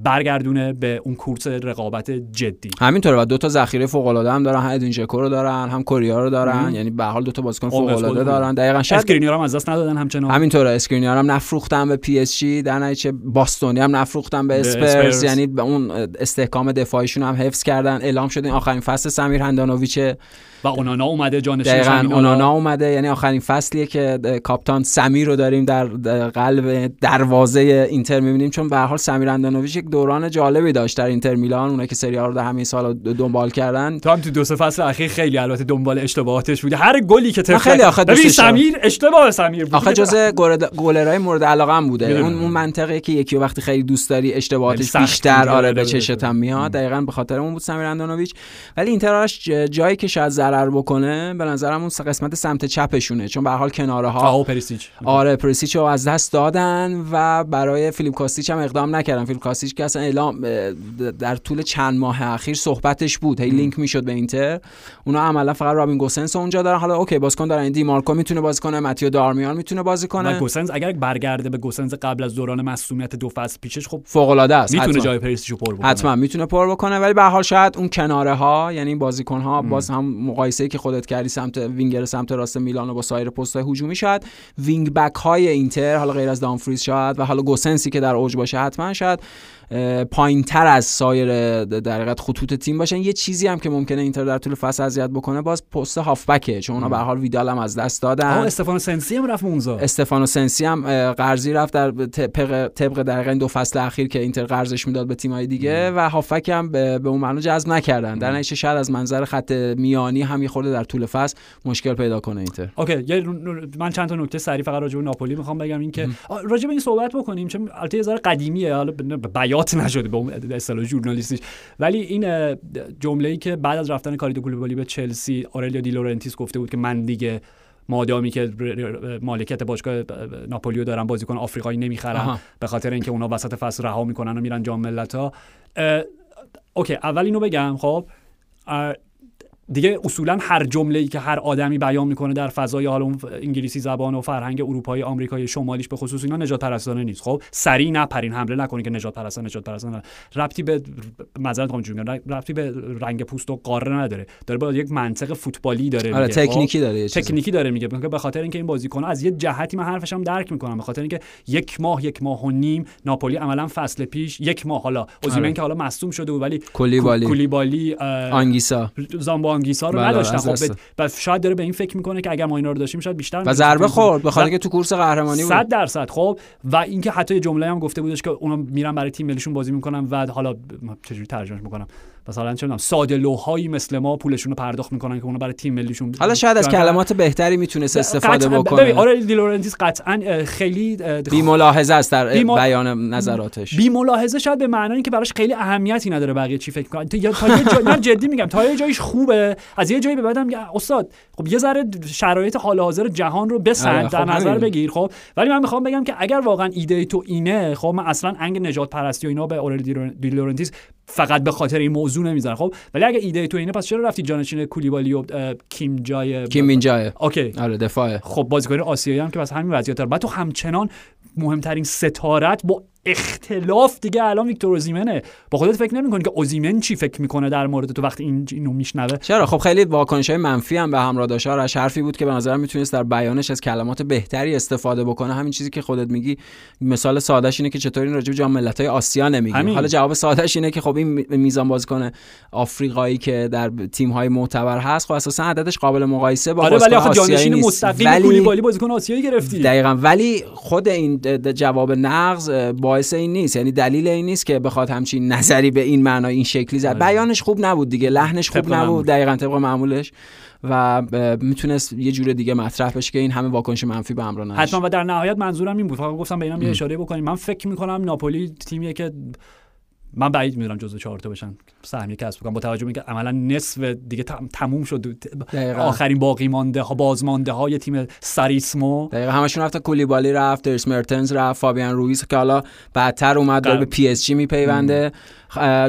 برگردونه به اون کورس رقابت جدی. همینطوره و دو تا ذخیره فوق العاده هم دارن هم ادوین ژکو رو دارن هم کوریا رو دارن. یعنی به حال دو تا بازیکن فوق العاده. دارن. دقیقاً شاید اسکرینیار هم از دست ندادن همچنان. همینطوره. اسکرینیار هم نفروختن به پی اس جی در نتیجه باستونی هم نفروختن به اسپرز. یعنی به اون استحکام دفاعیشون هم حفظ کردن. اعلام شده این آخرین فصل سمیر هندانویچه و اونانا اومده جانشین دقیقا اونانا اومده. یعنی آخرین فصلیه که captain سمیر رو داریم در قلب دروازه اینتر می‌بینیم. چون به هر حال سمیر هندانویچ یک دوران جالبی داشت در اینتر میلان. اونایی که سری آ رو در همین سال دنبال کردن. تو هم تو دو سه فصل اخیر خیلی البته دنبال اشتباهاتش بودی. هر گلی که خیلی آخه. سمیر اشتباه سمیر بود. آخه جزء گلرهای مورد علاقه هم بوده. اون اون منطقه که یکی وقتی خیلی دوست داری اشتباهاتش سخت بیشتر آره به بده چشت هم میاد. دقیقا به خاطر اون بود سمیر هاندانوویچ ولی اینتراش جایی که شاید ضرر بکنه به نظرم اون قسمت سمت چپشونه. چون به هر حال کناره ها آها پریسیچ. آره پریسیچ رو از دست دادن و برای فیلیپ کاستیچ هم اقدام نکردن. فیلیپ کاستیچ که اصلا اعلام در طول چند ماه اخیر صحبتش بود. هی لینک می‌شد به اینتر. اونا عملا فقط رابین گوسنس رو اونجا دارن. حالا OK بازیکن دارن. دی مارکو می‌تونه بازی کنه ماتیو دارمیان می‌تونه بازی کنه. گوسنز اگر برگرده به گوسنز قبل از دوران مسئولیت دو فصل پیشش خب فوق العاده است. می‌تونه. جای پریسیچو پر بکنه. حتما می‌تونه پر بکنه. ولی به هر حال شاید اون کناره ها یعنی بازیکن ها باز هم مقایسه که خودت کردی سمت وینگر سمت راست میلان و با سایر پست های هجومی شاید wing back های اینتر حالا غیر از دامفریز شاید و حالا گوسنسی که در اوج باشه حتما شاید پایین تر از سایر در خطوط تیم باشن. یه چیزی هم که ممکنه اینتر در طول فصل اذیت بکنه باز پست هافبکه چون اونا به هر حال ویدال هم از دست دادن. استفانو سنسی هم رفت مونزا استفانو سنسی هم قرضی رفت در طبق طبق در دو فصل اخیر که اینتر قرضش می‌داد به تیم‌های دیگه و هافبک هم به, اون معنا جذب نکردن. در نتیجه شاید از منظر خط میانی هم یه خورده در طول فصل مشکل پیدا کنه اینتر. OK من چند تا نکته سریع فقط راجع به ناپولی می‌خوام بگم. این که آ، راجع به این صحبت بکنیم چون البته یه ذره قدیمیه. حالا به به بیات نشده به اون اصطلاح ژورنالیستیش ولی این جمله‌ای که بعد از رفتن کالیدو کولیبالی به چلسی آئورلیو دی لورنتیس گفته بود که من دیگه مادامی که مالکیت باشگاه ناپولیو دارن بازیکن آفریقایی نمی‌خرن. به خاطر اینکه اونا وسط فصل رها می‌کنن و میرن جام ملت‌ها اه، OK اول اینو بگم خب دیگه اصولا هر جمله‌ای که هر آدمی بیان می‌کنه در فضای حالا انگلیسی زبان و فرهنگ اروپایی آمریکایی شمالیش به خصوص اینا نژادپرستانه نیست خب سریع نپرین حمله نکنین که نژادپرستانه نژادپرستانه ربطی به معذرت میگم ربطی به رنگ پوست و قاره نداره داره با یک منطق فوتبالی داره آره میگه، خب؟ تکنیکی داره. تکنیکی داره میگه به خاطر اینکه این بازیکن از یه جهتی من حرفش هم درک می‌کنم به خاطر اینکه یک ماه یک ماه و نیم ناپولی عملا فصل پیش یک ماه حالا اوزیمن آره. که حالا مصدوم شده بود ولی کولیبالی. کولیبالی آنگیسا زامبو آنگیسا رو بله، نداشتن. خب و شاید داره به این فکر می‌کنه که اگر ما اینا رو داشتیم شاید بیشتر و ضربه خورد. به خاطر که تو کورس قهرمانی بود. درصد. خب و اینکه حتی یه جمله هم گفته بودش که اونا میرن برای تیم ملیشون بازی می‌کنن و حالا چجوری ترجمهش می‌کنم مثلا چه می‌دونم ساده لوح‌هایی مثل ما پولشون رو پرداخت می‌کنن که اونا برای تیم ملیشون حالا شاید از کلمات بهتری می‌تونست استفاده بکنه. ببین آره دیلورنتیس قطعا خیلی اه، بی ملاحظه است در بی بیان نظراتش. بی ملاحظه شاید به معنای اینکه براش خیلی اهمیتی نداره بقیه چی فکر کنن تا یا تا یه جا... من جدی میگم تا یه جایش خوبه از یه جایی به بعدم استاد خب یه ذره شرایط حال حاضر جهان رو بسنج آره، خب در نظر همین. بگیر خب. ولی من می‌خوام بگم که اگر واقعا ایده تو اینه خب من اصلا انگ نژادپرستی و اینا به آئورلیو دی لورنتیس فقط به خاطر این موضوع نمی‌ذارم خب. ولی اگه ایده تو اینه پس چرا رفتی جانشین کولیبالی و کیم جای کیم اینجاه OK. آره دفاعه. خب بازیکن آسیایی هم که بس همین وضعیت داره بعد تو همچنان مهمترین ستارت با اختلاف دیگه الان ویکتور اوزیمنه. با خودت فکر نمی‌کنی که اوزیمن چی فکر می‌کنه در مورد تو وقتی این اینو میشنوه؟ چرا؟ خب خیلی واکنش های منفی هم به همراه داشت. آرش حرفی بود که به نظرم می‌تونست در بیانش از کلمات بهتری استفاده بکنه. همین چیزی که خودت میگی مثال سادهش اینه که چطور این راجع به جام ملت‌های آسیا نمیگی. همین. حالا جواب سادهش اینه که خب این می- میزان بازیکن آفریقایی که در تیم های معتبر هست. خب اساسا عددش قابل مقایسه با آره ولی آخه جانشین. مستقیم ولی- کولیبالی بازیکن آسیایی گرفتی. دقیقا. ولی خود این جواب نقض اه، باعث این نیست. یعنی دلیل این نیست که بخواد همچین نظری به این معنا این شکلی زد. آره. بیانش خوب نبود دیگه. لحنش خوب معمول. نبود. دقیقا طبق معمولش. و می‌تونست یه جور دیگه مطرح بشه که این همه واکنش منفی به همراه نشه. حتما و در نهایت منظورم این بود. فقط گفتم به اینم یه. اشاره بکنیم. من فکر می‌کنم ناپولی تیمیه که من بعید می‌دونم جزو چهار تا بشن. سهمیه کسب بکنم با توجه به اینکه عملا نصف دیگه تم- تموم شد. دقیقا. آخرین باقی مانده ها بازمانده های تیم ساریسمو. دقیقا. همشون رفت کولیبالی رفت دریس مرتنز رفت فابیان رویز که حالا بعدتر اومد داره به پی اس جی میپیونده.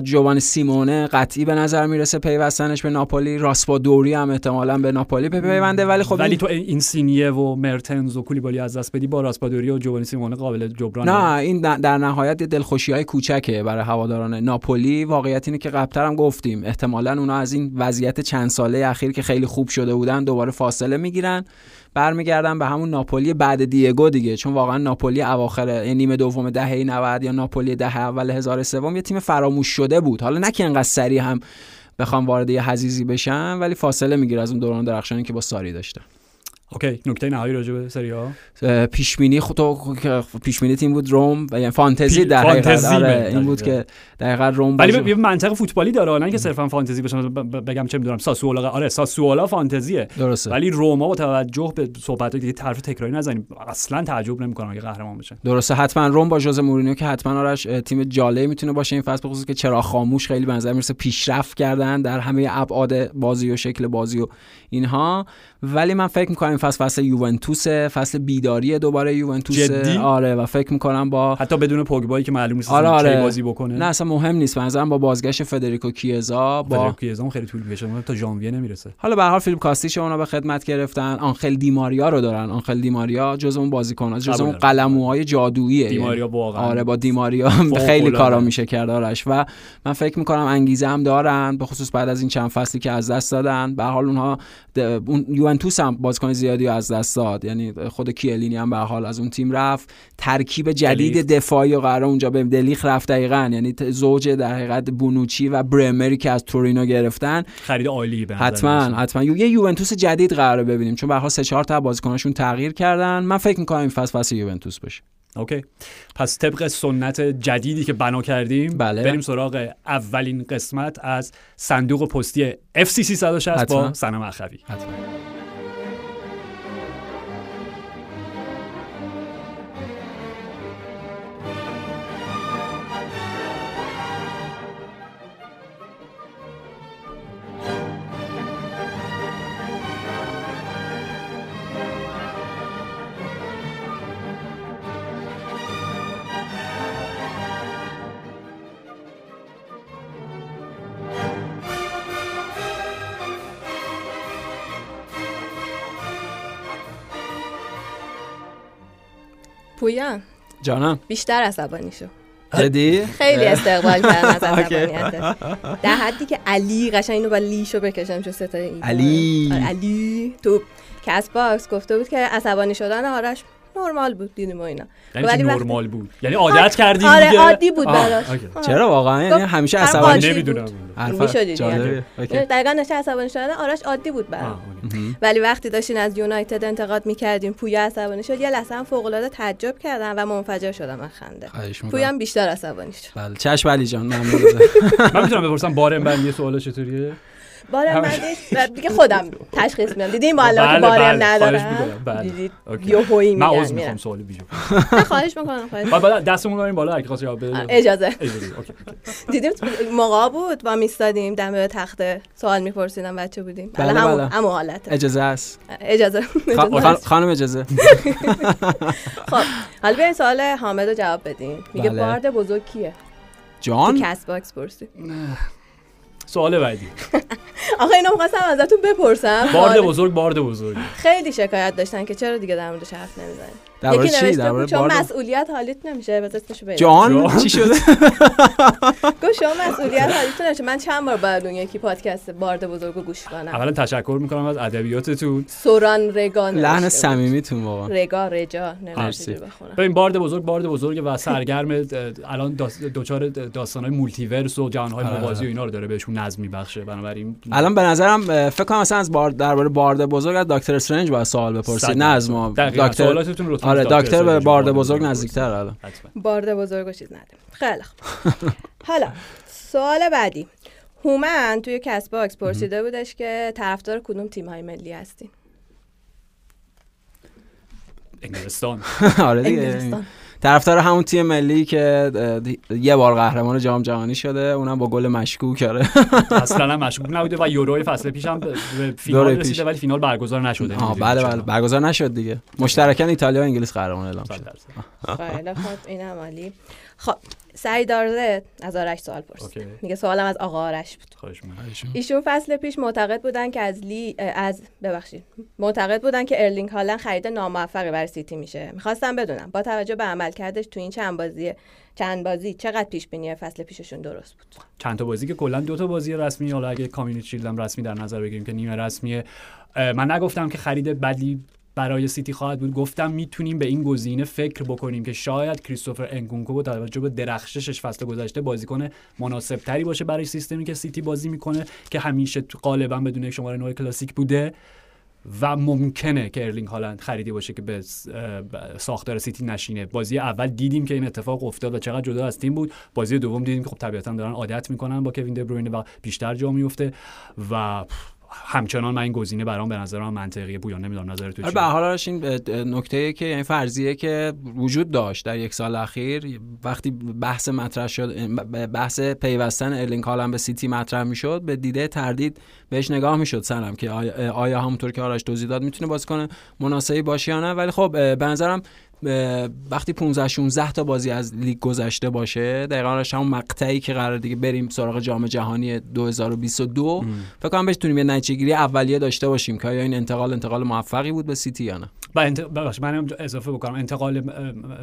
جوان سیمونه قطعی به نظر می‌رسه پیوستنش به ناپولی راسپادوری هم احتمالا به ناپولی پیونده. ولی خب ولی این- تو این سینیه و مرتنز و کولیبالی از دست بدی با راسپادوری و جوانی سیمونه قابل جبران نه این در- نهایت دلخوشی های کوچکه برای هواداران ناپولی. واقعیت اینه که قبلتر هم گفتیم احتمالا اونا از این وضعیت چند ساله اخیر که خیلی خوب شده بودن دوباره فاصله می‌گیرن. برمیگردن به همون ناپولی بعد دیگو دیگه چون واقعا ناپولی اواخر یعنی نیمه دوم دهه 90 یا ناپولی دهه اول هزار سوم یه تیم فراموش شده بود. حالا نه که انقدر سریع هم بخوام وارد یه حزیزی بشن ولی فاصله می‌گیره از اون دوران درخشانی که با ساری داشته اوکی نکته نهایی راجع به سری ها؟ پیش بینی خود پیش بینی تیم بود روم و یعنی فانتزی در حقیقت آره این بود. که دقیقا روم ولی یه منطق فوتبالی داره نه که صرفا فانتزی بشه بگم چه می‌دونم ساسولا آره ساسولا فانتزیه. درسته. ولی روما با توجه به صحبت دیگه طرف تکراری نزنیم. اصلا تعجب نمی‌کنم اگه قهرمان بشه. درسته. حتما روم با ژوزه مورینیو که حتما آرش تیم جالبی می‌تونه باشه این فصل بخصوص که چرا خاموش خیلی به نظر می‌رسه پیشرفت کردن در همه ابعاد بازی و شکل بازی و اینها. ولی من فکر می‌کنم این فصل فصل یوونتوسه فصل بیداری دوباره یوونتوس جدی؟ آره و فکر می‌کنم با حتی بدون پوگبایی که معلوم نیست آره، آره. بازی بکنه. نه اصلا مهم نیست. نظرم با بازگشت فدریکو کیزا با با کیزام خیلی طول می‌کشه. تا ژانویه نمی‌رسه. حالا به هر حال فیلیپ کاستیچ اونا به خدمت گرفتن. آنخل دیماریا رو دارن. آنخل دیماریا جز اون بازیکن‌ها جز قبول اون. قلموهای جادوییه. دیماریا واقعا آره با دیماریا. خیلی کارا میشه کرد آرش. و من فکر می‌کنم انگیزه هم دارن به خصوص بعد از این چند فصلی که از دست دادن. به هر حال اونها اون یوونتوس هم بازیکن زیادی از دست داد. یعنی خود کیلینی هم به حال از اون تیم رفت. ترکیب جدید. دفاعی و قرار اونجا به دلیخ رفت دقیقا. یعنی زوج در حقیقت بونوچی و برمری که از تورینو گرفتن. خرید عالی به حتما. حتما. یه یوونتوس جدید قراره ببینیم. چون به حال سه چهار تا بازیکناشون تغییر کردن. من فکر می‌کنم این فصل فصل یوونتوس باشه. اوکی پس طبق سنت جدیدی که بنا کردیم بله. بریم سراغ اولین قسمت از صندوق پستی FC 360 حتما. با سنم اخوی حتما پویان. جانم. بیشتر عصبانی شو جدی؟ خیلی استقبال کردن از. [laughs] عصبانیت. در حدی که علی قشنگ اینو با لیشو بکشم چون ستای ای علی. آره، علی. تو کس باکس گفته بود که عصبانی شدن آرش. نرمال بود دیدیم و اینا. یعنی ولی نرمال بود؟ یعنی عادت کردیم آره دیگه؟ عادی بود آه، براش. چرا واقعا؟ یعنی همیشه عصبانی نمی‌دونم. اوکی. دقیقا نشه عصبانی شدن آرش عادی بود OK. ولی وقتی داشتین از یونایتد انتقاد می‌کردین پویا عصبانی شد یه لحظه هم فوق العاده تعجب کردم و منفجر شدم از خنده. پویا هم بیشتر عصبانی شد. بله چشم علی جان ممنون. [laughs] من می‌تونم بپرسم بارم بندی سوال چطوریه؟ بارم دیگه خودم تشخیص میدم. دیدین معلم که بله، بارم بله، ندارم؟ بله. دیدید OK. من عذر می‌خوام سوال بیجا خواهش می‌کنم خواهش بعد بعد دستمون رو بریم بالا هر کی خواست جواب اجازه. دیدیم موقع بود؟ با میستادیم دم تخت سوال میپرسیدم بچه بودیم. بله، همون بله. همون حالته. اجازه است. اجازه. [laughs] خانم اجازه. [laughs] خب حالا بیاین سوال حامد رو جواب بدیم. میگه. بارد بزرگ کیه؟ جان؟ کس باکس پرسی. سوال بعدی. [laughs] آخه اینو می‌خواستم ازتون بپرسم. بارد بزرگ بارد بزرگ. خیلی شکایت داشتن که چرا دیگه در موردش حرف نمی‌زنید یکی چی؟ درباره چون بارد مسئولیت حالیت نمیشه بذار اسمشو بگم. جان؟ جان. چی شده؟ گفت شما مسئولیت حالیتون نمیشه. من چند بار باید اون یکی پادکست بارد بزرگ رو گوش کنم. اولا تشکر می‌کنم از ادبیاتتون. سوران رگا لحن. صمیمیتون واقعا. رگا رجا. نمیشه بخونم. ببین بارد بزرگ بارد بزرگ و سرگرم الان دوچار داستانهای مولتیورس و جهانهای آره. موازی و اینا رو داره بهشون نظم میبخشه. بنابراین الان به نظرم فکر کنم اصلا از بار درباره بارد بزرگ از دکتر استرنج باید سوال بپرسید نه از ما. دکتر سوالاتتون لطفاً آره دکتر به بارد بزرگ نزدیکتر الان حتما. بارد بزرگ و چیز نداریم خیلی حالا سوال بعدی. هومن توی کست باکس پرسیده بودش که طرفدار کدوم تیم‌های ملی هستین؟ انگلستان. [laughs] آره دیگه. انگلستان. طرفدار همون تیم ملی که یه بار قهرمان جام جهانی شده اونم با گل مشکوک آره [laughs] اصلا مشکوک نبوده و یوروی فصل پیش هم به فینال رسیده پیش. ولی فینال برگزار نشده آه بله. بله برگزار نشد دیگه مشترکاً ایتالیا و انگلیس قهرمان اعلام شد. خیلی خوب اینم عالی خب سعید آرزه از آرش سوال پرسید. میگه سوالم از آقا آرش بود. خواهش. ایشون فصل پیش معتقد بودن که از لی از ببخشید. معتقد بودن که ارلینگ هالند خرید ناموفقی برای سیتی میشه. می‌خواستم بدونم. با توجه به عملکردش تو این چند بازی چند بازی چقدر پیش بینی فصل پیششون درست بود؟ چند تا بازی که کلا دو تا بازی رسمی. حالا اگه کامیونیتی شیلد هم رسمی در نظر بگیریم که نیمه رسمیه. من نگفتم که خرید بدی برای سیتی خواهد بود. گفتم می‌تونیم به این گزینه فکر بکنیم که شاید کریستوفر انکونکو با توجه به درخشش فصل گذشته بازیکن مناسب تری باشه برای سیستمی که سیتی بازی می‌کنه که همیشه غالبا بدون یک شماره 9 کلاسیک بوده و ممکنه که ارلینگ هالند خریدی باشه که به ساختار سیتی نشینه. بازی اول دیدیم که این اتفاق افتاد و چقدر جدا از تیم بود. بازی دوم دیدیم که خب طبیعتا دارن عادت می‌کنن با کوین دبروینه و بیشتر جا میفته و همچنان من این گزینه برام به نظرم منطقیه پویان نمی‌دونم نظر تو درباره چیه به هر حال این نکته که یعنی فرضیه که وجود داشت در یک سال اخیر وقتی بحث مطرح شد بحث پیوستن ارلینگ هالند به سیتی مطرح می‌شد به دیده تردید بهش نگاه می‌شد سلام که آیا, همونطور که آرش توضیح داد می‌تونه بازیکن مناسبی باشه یا نه. ولی خب به نظرم وقتی 15 16 تا بازی از لیگ گذشته باشه دقیقا آرش همون مقطعی که قرار دیگه بریم سراغ جام جهانی 2022 فکر کنم بتونیم یه نتیجه گیری اولیه داشته باشیم که آیا این انتقال انتقال موفقی بود به سیتی یا نه؟ و انت... من اضافه بکنم. انتقال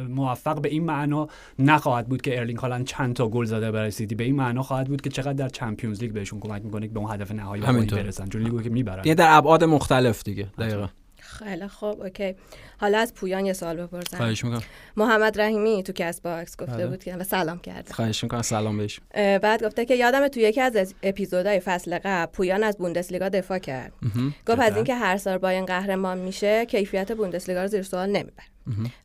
موفق به این معنا نخواهد بود که ارلینگ هالند چند تا گل زده برای سیتی. به این معنا خواهد بود که چقدر در چمپیونز لیگ بهشون کمک می‌کنه که به اون هدف نهایی. برسن چون لیگو که می‌برن. یعنی در ابعاد مختلف دیگه دقیقا. خیلی خوب اوکی. حالا از پویان یه سوال بپرسم. خواهش می‌کنم. محمد رحیمی تو کست باکس گفته بله. بود که و سلام کرده. خواهش می‌کنم. سلام بهش. بعد گفته که یادم تو یکی از اپیزودهای فصل قبل پویان از بوندسلیگا دفاع کرد. گفت از؟ اینکه هر سال باین قهرمان میشه کیفیت بوندسلیگا رو زیر سوال نمی‌بره.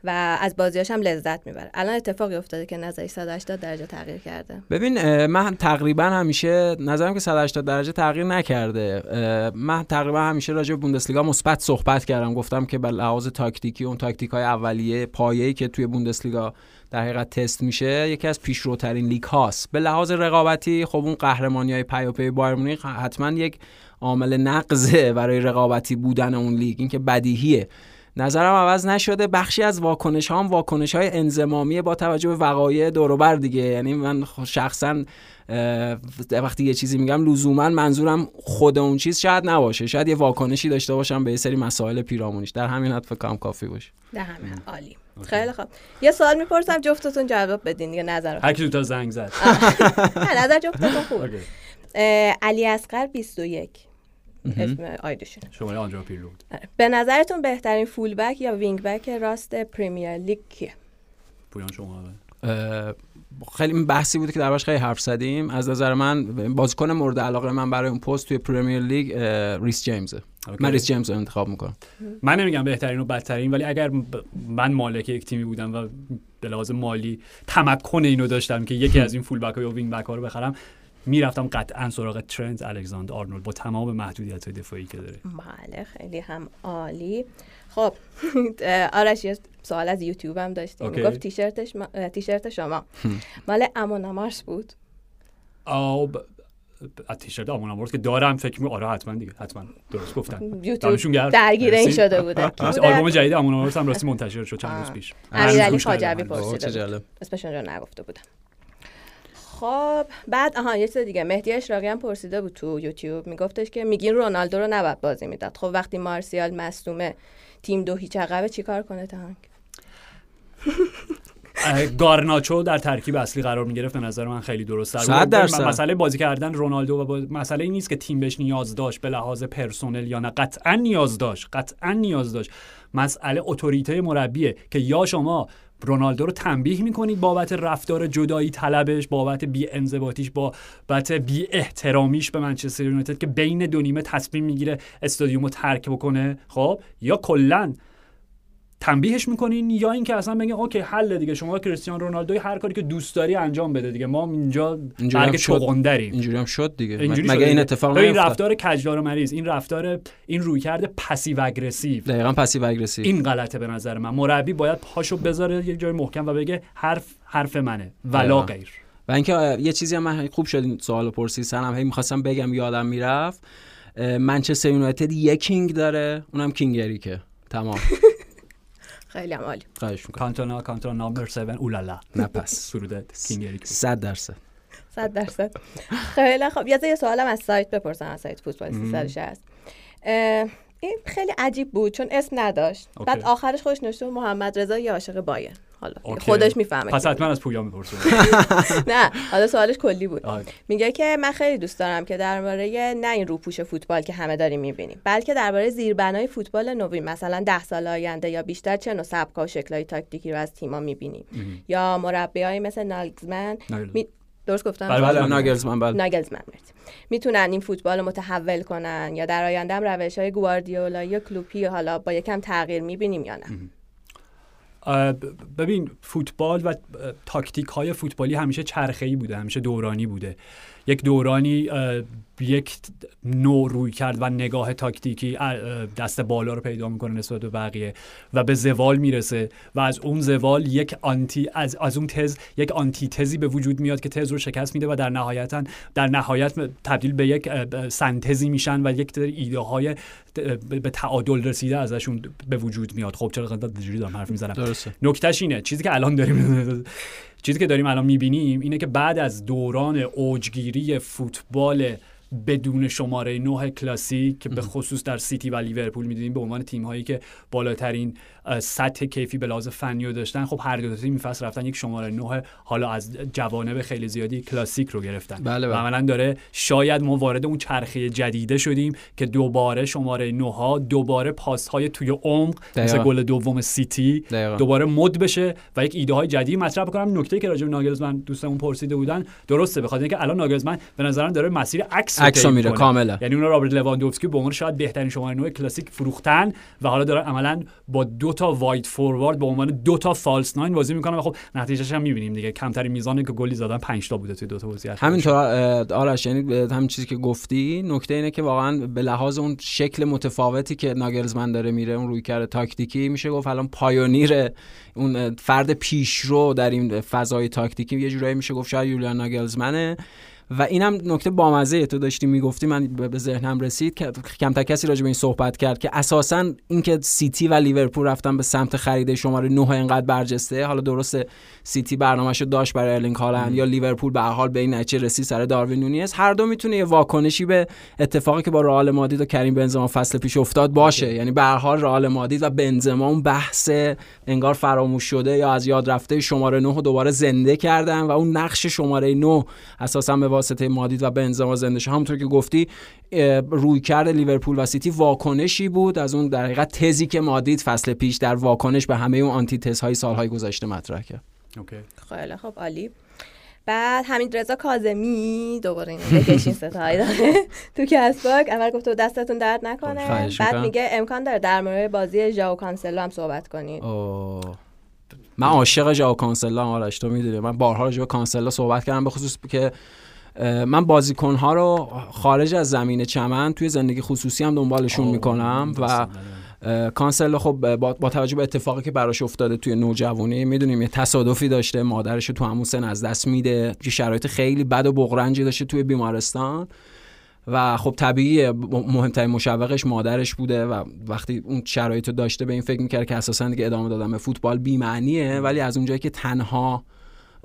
و از بازیاش هم لذت می‌بره. الان اتفاقی افتاده که نظری 180 درجه تغییر کرده. ببین من تقریبا همیشه نظرم که 180 درجه تغییر نکرده. من تقریبا همیشه راجع به بوندسلیگا مثبت صحبت کردم. گفتم که به لحاظ تاکتیکی اون تاکتیک های اولیه پایه‌ای که توی بوندسلیگا در حقیقت تست میشه یکی از پیشروترین لیگ هاست. به لحاظ رقابتی خب اون قهرمانی های پیاپی بایر مونیخ حتما یک عامل نقضه برای رقابتی بودن اون لیگ. این که بدیهیه. نظرم عوض نشده. بخشی از واکنش ها هم واکنش های انزمامی با توجه به وقایع دوروبر دیگه. یعنی من شخصا وقتی یه چیزی میگم لزوما منظورم خود اون چیز شاید نباشه. شاید یه واکنشی داشته باشم به یه سری مسائل پیرامونیش. در همین حد فکر کنم کافی باشه. ده همه عالی. خیلی خوب. یه سوال می‌پرسم جفتتون جواب بدین دیگه نظر هر کی دو تا زنگ زد. [laughs] نه نظر جفتتون. اه، علی اصغر 21 اسم آیدیشون شماره آنجا پیرلو بود. به نظرتون بهترین full back یا wing back راست پریمیر لیگ کیه؟ پویان شما اه، خیلی این بحثی بود که دربارش خیلی حرف زدیم. از نظر من بازیکن مورد علاقه من برای اون پست توی پرمیر لیگ ریس جیمزه اوکی. من ریس جیمز رو انتخاب می‌کنم. من نمیگم بهترین و بدترین ولی اگر من مالک یک تیمی بودم و به لحاظ مالی تمکن اینو داشتم که یکی از این full back ها یا wing back ها رو بخرم می‌رفتم قطعا سراغ ترنت الکساندر آرنولد با تمام محدودیت های دفاعی که داره بله خیلی هم عالی خب [laughs] آرش یه سوال از یوتیوب هم داشتیم اوکی. گفت تیشرتش ما- تیشرت شما مال امون مارس بود آه ب... ب- تیشرت آمون آمورد که دارم فکر می آره حتما دیگه حتما درست گفتن یوتیوب. درگیر این. شده بوده [laughs] بوده؟ آلبوم جدید آمورد هم راستی منتشر شد چند روز. پیش امیرعلی خواجوی. پرسیده بود. اسمشون رو نگفته بودم خب بعد آها یه چیز دیگه. مهدی اشراقی هم پرسیده بود تو یوتیوب. میگفتش که میگین رونالدو رو نباید بازی می‌داد. خب وقتی مارسیال مصدومه تیم دو هیچ عقبه چیکار کنه تانک [laughs] گارناچو در ترکیب اصلی قرار می‌گرفت. به نظر من خیلی درست درصد. مسئله بازی کردن رونالدو و باز- مسئله این نیست که تیم بهش نیاز داشت به لحاظ پرسنل یا نه. قطعا نیاز داشت. قطعا نیاز داشت. مسئله اتوریته مربیه که یا شما رونالدو رو تنبیه می‌کنید بابت رفتار جدایی طلبش بابت بی انضباطیش بابت بی احترامیش به منچستر یونایتد که بین دو نیمه تصمیم می‌گیره استادیوم رو ترک بکنه؟ خب؟ یا کلا تنبیهش می‌کنین یا اینکه اصلا بگین اوکی حل دیگه شما کریستیان رونالدو هر کاری که دوست داری انجام بده دیگه. ما اینجا برگ چغندریم. اینجوری هم شد دیگه. اینجوری مگه این. اتفاق این رفتار کج دار و مریز این رفتار این رویکرد passive aggressive. دقیقا passive aggressive. این غلطه به نظر من. مربی باید پاشو بذاره یه جای محکم و بگه حرف حرف منه. و لاغیر. و اینکه یه چیزی هم من خوب شد این سوالو پرسیدی منم هی می‌خواستم بگم یادم می‌رفت. منچستر یونایتد یه king داره. اونم king اریکه تمام. [laughs] خیلی هم عالی. خواهش می‌کنم. کانتونا کانتونا number هفت اولالا. نه پس سرود king اریک بود. صد درصد. صد درصد. خیلی خب. یه یه سوالم از سایت بپرسم از سایت فوتبال 360 اه، این خیلی عجیب بود چون اسم نداشت. بعد آخرش خودش نوشته بود محمد رضا یه عاشق بایر حالا. اوکی. خودش می‌فهمه پس حتما از پویان می‌پرسم [laughs] نه حالا سوالش کلی بود. میگه که من خیلی دوست دارم که درباره نه این روپوش فوتبال که همه داریم می‌بینیم بلکه درباره زیربنای فوتبال نوین مثلا ده سال آینده یا بیشتر چه نوع سبکا و شکلهای تاکتیکی رو از تیما می‌بینیم. یا مربیایی مثل نالگزمن. درست گفتم؟ بله، بله. ناگلزمن بله. ناگلزمن. می‌تونن این فوتبال رو متحول کنن یا در آینده هم روش های گواردیولا یا کلوپی حالا با یکم تغییر می‌بینیم یا نه. ببین فوتبال و تاکتیک های فوتبالی همیشه چرخه‌ای بوده همیشه دورانی بوده. یک دورانی یک نوع روی کرد و نگاه تاکتیکی دست بالا رو پیدا می‌کنه نسبت به بقیه و به زوال می‌رسه و از اون زوال یک آنتی از, از اون تز یک آنتی تزی به وجود میاد که تز رو شکست میده و در نهایتا در نهایت تبدیل به یک سنتزی میشن و یک ایده های به تعادل رسیده ازشون به وجود میاد. خب چرا قدرت دارم حرف می‌زنم؟ نکتهش اینه. چیزی که الان داریم [laughs] چیزی که داریم الان می‌بینیم اینه که بعد از دوران اوجگیری فوتبال بدون شماره نه کلاسیک که به خصوص در سیتی و لیورپول می‌دونیم به عنوان تیم هایی که بالاترین سطح کیفی به لحاظ فنی رو داشتن خب هر دو تیم فصل رفتن یک شماره نه حالا از جوانب خیلی زیادی کلاسیک رو گرفتن بله، و بله. عملا داره شاید ما وارد اون چرخه جدیده شدیم که دوباره شماره نه ها دوباره پاس های توی عمق مثل. گل دوم سیتی دقیقا. دوباره مد بشه و یک ایده های جدید مطرح بکنم نکته که راجع به ناگلزمن دوستمون پرسیده بودن درسته بخاطر اینکه الان ناگلزمن به نظرم داره مسیر عکس رو عکس طی رو میره. کاملا یعنی اون رابرت لواندوفسکی به عنوان شاید بهترین شماره نه کلاسیک فروختن و حالا داره عملا با دو تا wide forward به عنوان دو تا false nine بازی می‌کنه و خب نتیجهش هم می‌بینیم دیگه کمترین میزانی که گلی زدن 5 تا بوده توی دو تا بازی. همینطور آرش یعنی همین چیزی که گفتی نکته اینه که واقعا به لحاظ اون شکل متفاوتی که ناگلزمن داره میره اون رویکرد تاکتیکی میشه گفت الان pioneer اون فرد پیشرو در این فضای تاکتیکی یه جورایی میشه گفت شاید یولیان ناگلزمنه و اینم نکته بامزه تو داشتی می‌گفتی من به ذهنم رسید که کمتر کسی راجع به این صحبت کرد که اساسا اینکه سیتی و لیورپول رفتن به سمت خرید شماره 9 اینقدر برجسته حالا درسته سیتی برنامه‌شو داشت برای ارلینگ هالند یا لیورپول به هر حال به این نتیجه رسید سر داروین نونیز. هر دو می‌تونه یه واکنشی به اتفاقی که با رئال مادرید و کریم بنزما فصل پیش افتاد باشه. یعنی به هر حال رئال مادرید و بنزما اون بحث انگار فراموش شده یا از یاد رفته شماره 9 رو دوباره زنده کردن و اون نقش شماره 9 اساسا به واسطه مادرید و بنزما زنده شد همونطور که گفتی رویکرد لیورپول و سیتی واکنشی بود. از اون در حقیقت تزی که مادرید فصل پیش در واکنش به همه اون آنتی تزهای سالهای گذشته مطرح کرد. okay. خیلی خب عالی. بعد حمید رضا کاظمی دوباره اینو بکشین ستایی داره. تو Castbox اول گفت تو دستتون درد نکنه. بعد. میگه امکان داره در مورد بازی ژائو کانسلو هم صحبت کنید اوه. من عاشق ژائو کانسلا هم آرش تو می‌دونی. من بارها راجع به کانسلا صحبت کردم به خصوص که من بازیکنها رو خارج از زمین چمن توی زندگی خصوصی هم دنبالشون می‌کنم و کانسل خب با, با توجه به اتفاقی که براش افتاده توی نوجوانی می‌دونیم یه تصادفی داشته مادرش تو همون سن از دست میده یه شرایط خیلی بد و بغرنجی داشته توی بیمارستان و خب طبیعی مهمترین مشوقش مادرش بوده و وقتی اون شرایط داشته به این فکر می‌کرد که اساسا دیگه ادامه دادن به فوتبال بی‌معنیه ولی از اونجایی که تنها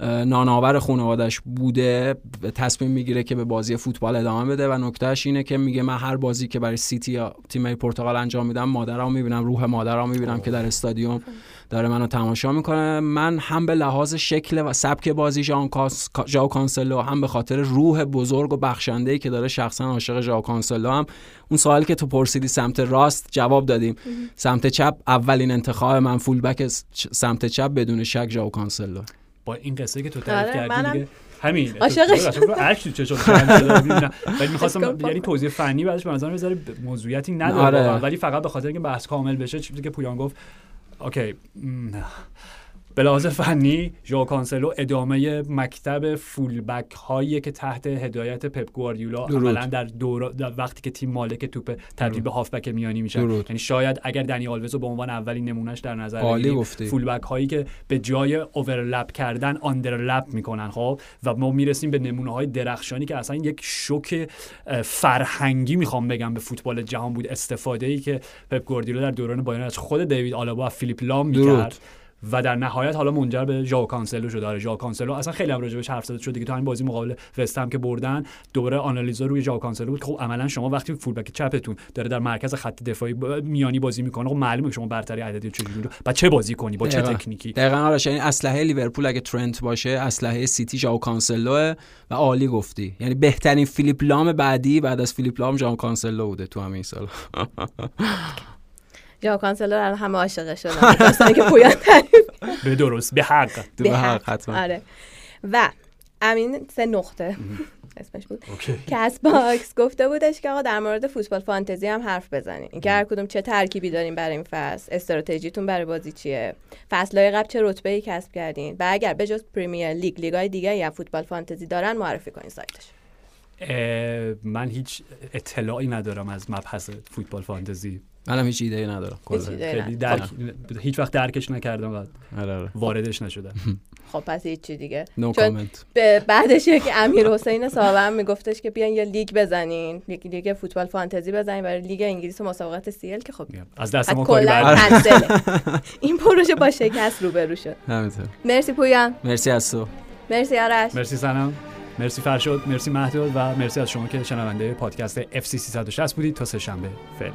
نانآور خانوادش بوده تصمیم می‌گیره که به بازی فوتبال ادامه بده و نکتهش اینه که میگه من هر بازی که برای سیتی یا تیم پرتغال انجام میدم مادرم می‌بینم روح مادرم می‌بینم که در استادیوم داره منو تماشا می‌کنه. من هم به لحاظ شکل و سبک بازی ژان ژائو کانسلو هم به خاطر روح بزرگ و بخشنده که داره شخصا عاشق ژائو کانسلو هم اون سوالی که تو پرسیدی سمت راست جواب دادیم. سمت چپ اولین انتخاب من فول بک سمت چپ بدون شک ژائو کانسلو. با این قصه که تو تعریف آره، کردی دیگه همین عاشقش. عکس تو چشم می‌بینم ولی می‌خواستم. یعنی توضیح فنی بعدش به نظر می‌ذاره موضوعیتی نداره آره. واقعا. ولی فقط به خاطر اینکه بحث کامل بشه چیزی که پویان گفت okay به لحاظ فنی ژائو کانسلو ادامه مکتب فولبک هایی که تحت هدایت پپ گواردیولا. عملا در دور در وقتی که تیم مالک توپ تبدیل به هافبک میانی میشن درود. یعنی شاید اگر دنی آلوز رو به عنوان اولین نمونهش در نظر بگیریم،. فولبک هایی که به جای overlap کردن underlap می‌کنن خب و ما می‌رسیم به نمونه های درخشانی که اصلا یک شوک فرهنگی می‌خوام بگم به فوتبال جهان بود استفاده ای که پپ گواردیولا در دوران بایرن از خود دیوید آلابا و فیلیپ لام. می‌کرد و در نهایت حالا منجر به ژائو کانسلو شده آره ژائو کانسلو اصلا خیلی هم راجبش حرف زده. شد دیگه تو همین بازی مقابل وستهم که بردن دوباره آنالیزا روی ژائو کانسلو بود. خب عملا شما وقتی فولبک چپتون داره در مرکز خط دفاعی میانی بازی می‌کنه خب معلومه که شما برتری عددی چجوری رو بعد چه بازی کنی با چه. تکنیکی؟ دقیقا آرش یعنی اسلحه لیورپول اگه ترنت باشه اسلحه سیتی ژائو کانسلوه و عالی گفتی. یعنی بهترین فیلیپ لام بعدی بعد از فیلیپ لام ژائو کانسلو بوده تو همین سال. [laughs] ژائو کانسلو رو همه عاشق شدن. داستانی که پویان تعریف. به درست به حق. به حق. حتما. آره. و امین سه نقطه. [laughs] اسمش بود. Castbox گفته بودش که آقا در مورد فوتبال فانتزی هم حرف بزنین. اینکه هر کدوم چه ترکیبی دارین برای این فصل استراتژیتون برای بازی چیه؟ فصلهای قبل چه رتبه ای کسب کردین؟ و اگر به جز پریمیر لیگ لیگای دیگه یا فوتبال فانتزی دارن معرفی کنین سایتش. من هیچ اطلاعی ندارم از مبحث فوتبال فانتزی. منم هیچ ایده ندارم. هیچ کلا. ایده خیلی ندارم. درک هیچ وقت درکش نکردم و آره آره. واردش نشدم. [laughs] خب پس هیچی دیگه. نو چون به بعدش که امیر حسین صاحب هم میگفتش که بیان یه لیگ بزنین. یک لیگ فوتبال فانتزی بزنین برای لیگ انگلیس و مسابقات سیل که خب از دست ما کاری [laughs] این پروژه با شکست روبرو شد. همینطور. مرسی پویان مرسی از تو. مرسی آرش. مرسی سنم. مرسی فرشاد. مرسی مهداد و مرسی از شما که شنونده پادکست FC 360 بودید. تا سه شنبه فعلا.